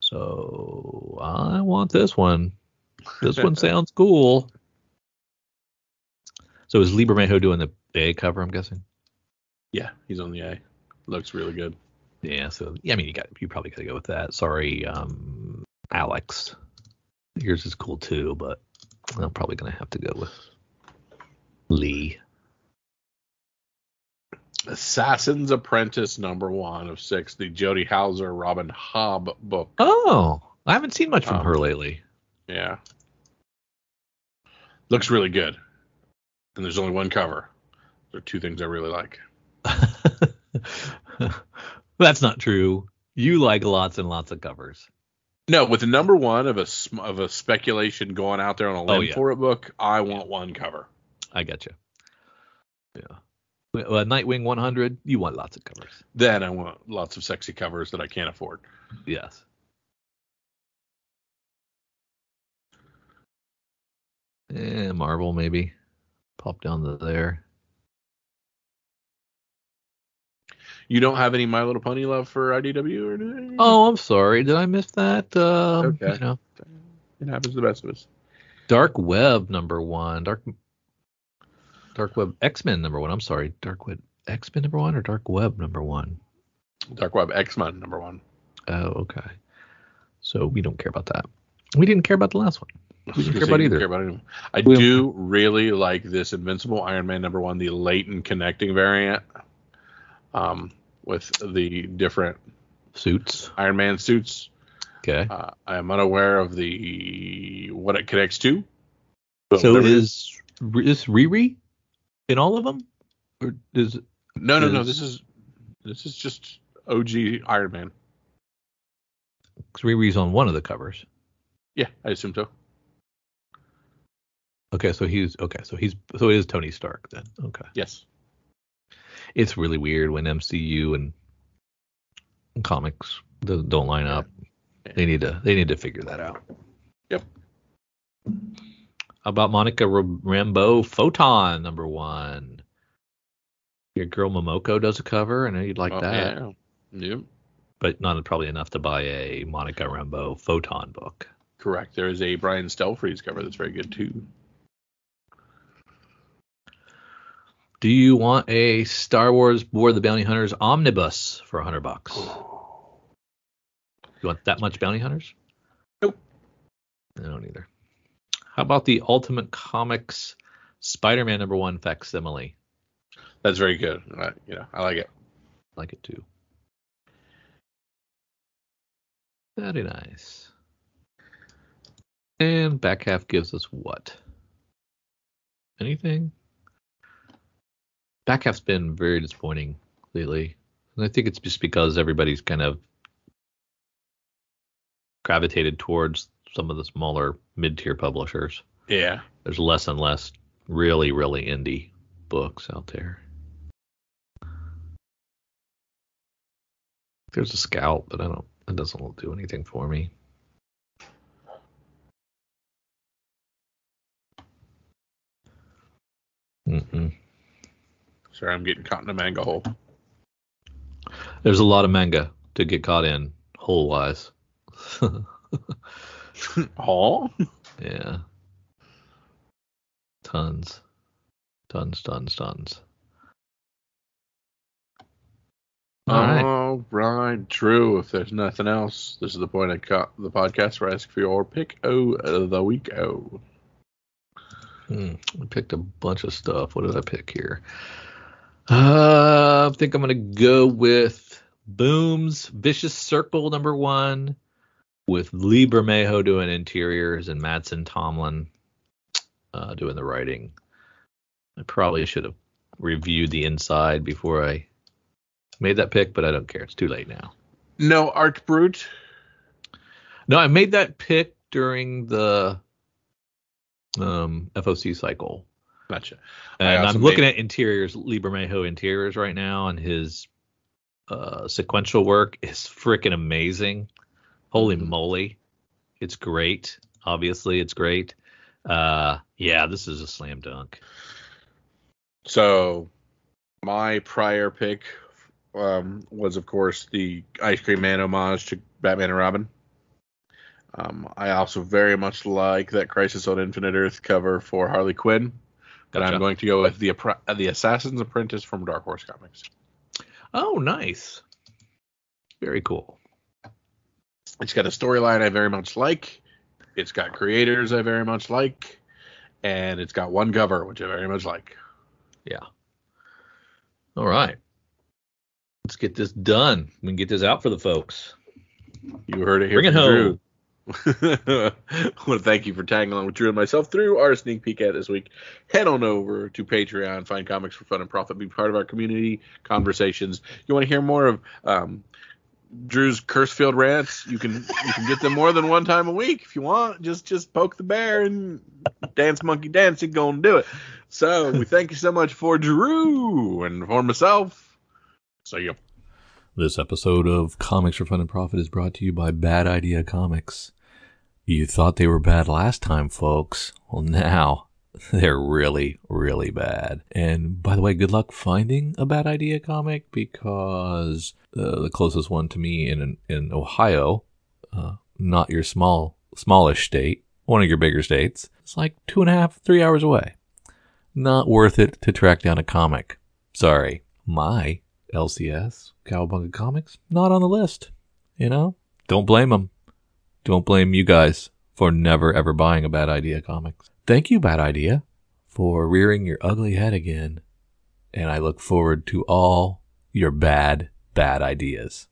So I want this one. This one (laughs) sounds cool. So is Lee Bermejo doing the A cover? I'm guessing. Yeah, he's on the A. Looks really good. Yeah. So yeah, I mean, you got you probably got to go with that. Sorry, um, Alex. Yours is cool too, but I'm probably gonna have to go with Lee. Assassin's Apprentice number one of six, the Jody Houser Robin Hobb book. Oh, I haven't seen much from Um, her lately. Yeah. Looks really good. And there's only one cover. There are two things I really like. (laughs) That's not true. You like lots and lots of covers. No, with the number one of a of a speculation going out there on a limb Oh, yeah. for it book, I want one cover. I get you. Yeah. Well, uh, Nightwing 100, you want lots of covers. Then I want lots of sexy covers that I can't afford. Yes. Eh, Marvel maybe. Pop down to there. You don't have any My Little Pony love for IDW or anything? Oh, I'm sorry. Did I miss that? Um, Okay. You know, it happens to the best of us. Dark Web number one. Dark Dark Web X Men number one. I'm sorry. Dark Web X Men number one or Dark Web number one? Dark Web X Men number one. Oh, okay. So we don't care about that. We didn't care about the last one. Care about either. care about anyone. I We- do really like this Invincible Iron Man number one, the latent connecting variant, um, with the different Suits. Iron Man suits. Okay. Uh, I am unaware of the what it connects to. so is is Riri in all of them, or is no, no, no. This is this is just OG Iron Man. cause Riri's on one of the covers? Yeah, I assume so. Okay, so he's okay, so he's so it is Tony Stark then. Okay, Yes. it's really weird when MCU and comics don't line up. Yeah. They need to they need to figure that out. Yep. How about Monica Rambeau Photon number one? Your girl Momoko does a cover. I know you'd like Oh, that, Yeah. Yep. but not probably enough to buy a Monica Rambeau Photon book. Correct. There is a Brian Stelfreeze cover that's very good too. Do you want a Star Wars War of the Bounty Hunters omnibus for a hundred bucks? You want that much bounty hunters? Nope. I don't either. How about the Ultimate Comics Spider-Man number one facsimile? That's very good. I, you know, I like it. I like it too. Very nice. And back half gives us what? Anything? Back half's been very disappointing lately. And I think it's just because everybody's kind of gravitated towards some of the smaller mid-tier publishers. Yeah. There's less and less really, really indie books out there. There's a scout, but I don't. It doesn't do anything for me. Mm-mm. Sorry, I'm getting caught in a manga hole. There's a lot of manga to get caught in (laughs) hole wise. Hall? yeah. Tons. Tons, tons, tons. All right. All right, Drew. If there's nothing else, this is the point of co- the podcast where I ask for your pick o of the week. Oh, Hmm, I picked a bunch of stuff. What did I pick here? Uh, I think I'm gonna go with Boom's Vicious Circle number one, with Lee Bermejo doing interiors and Mattson Tomlin uh, doing the writing. I probably should have reviewed the inside before I Made that pick, but I don't care. It's too late now. No Art Brut. No, I made that pick during the um, FOC cycle. Gotcha. And I'm looking at interiors, Lee Bermejo interiors right now, and his uh, sequential work is freaking amazing. Holy mm-hmm. moly. It's great. Obviously, it's great. Uh, yeah, this is a slam dunk. So, my prior pick um, was, of course, the Ice Cream Man homage to Batman and Robin. Um, I also very much like that Crisis on Infinite Earth cover for Harley Quinn. Gotcha. I'm going to go with the uh, the Assassin's Apprentice from Dark Horse Comics. Oh, nice. Very cool. It's got a storyline I very much like. It's got creators I very much like. And it's got one cover, which I very much like. Yeah. All right. Let's get this done. We can get this out for the folks. You heard it here. Bring it home. Drew. I want to thank you for tagging along with Drew and myself through our sneak peek at this week. Head on over to Patreon, find comics for fun and profit, be part of our community conversations. You want to hear more of um, Drew's curse-filled rants? You can you can get them more than one time a week if you want. Just just poke the bear and dance monkey dance. You're gonna do it. So we thank you so much for Drew and for myself. See you. This episode of Comics for Fun and Profit is brought to you by Bad Idea Comics. You thought they were bad last time, folks. Well, now (laughs) they're really, really bad. And by the way, good luck finding a Bad Idea comic because uh, the closest one to me in in Ohio, uh, not your small smallish state, one of your bigger states, it's like two and a half, three hours away. Not worth it to track down a comic. Sorry. My LCS, Cowabunga Comics, not on the list. You know? Don't blame them. Don't blame you guys for never ever buying a Bad Idea Comics. Thank you, Bad Idea, for rearing your ugly head again. And I look forward to all your bad, bad ideas.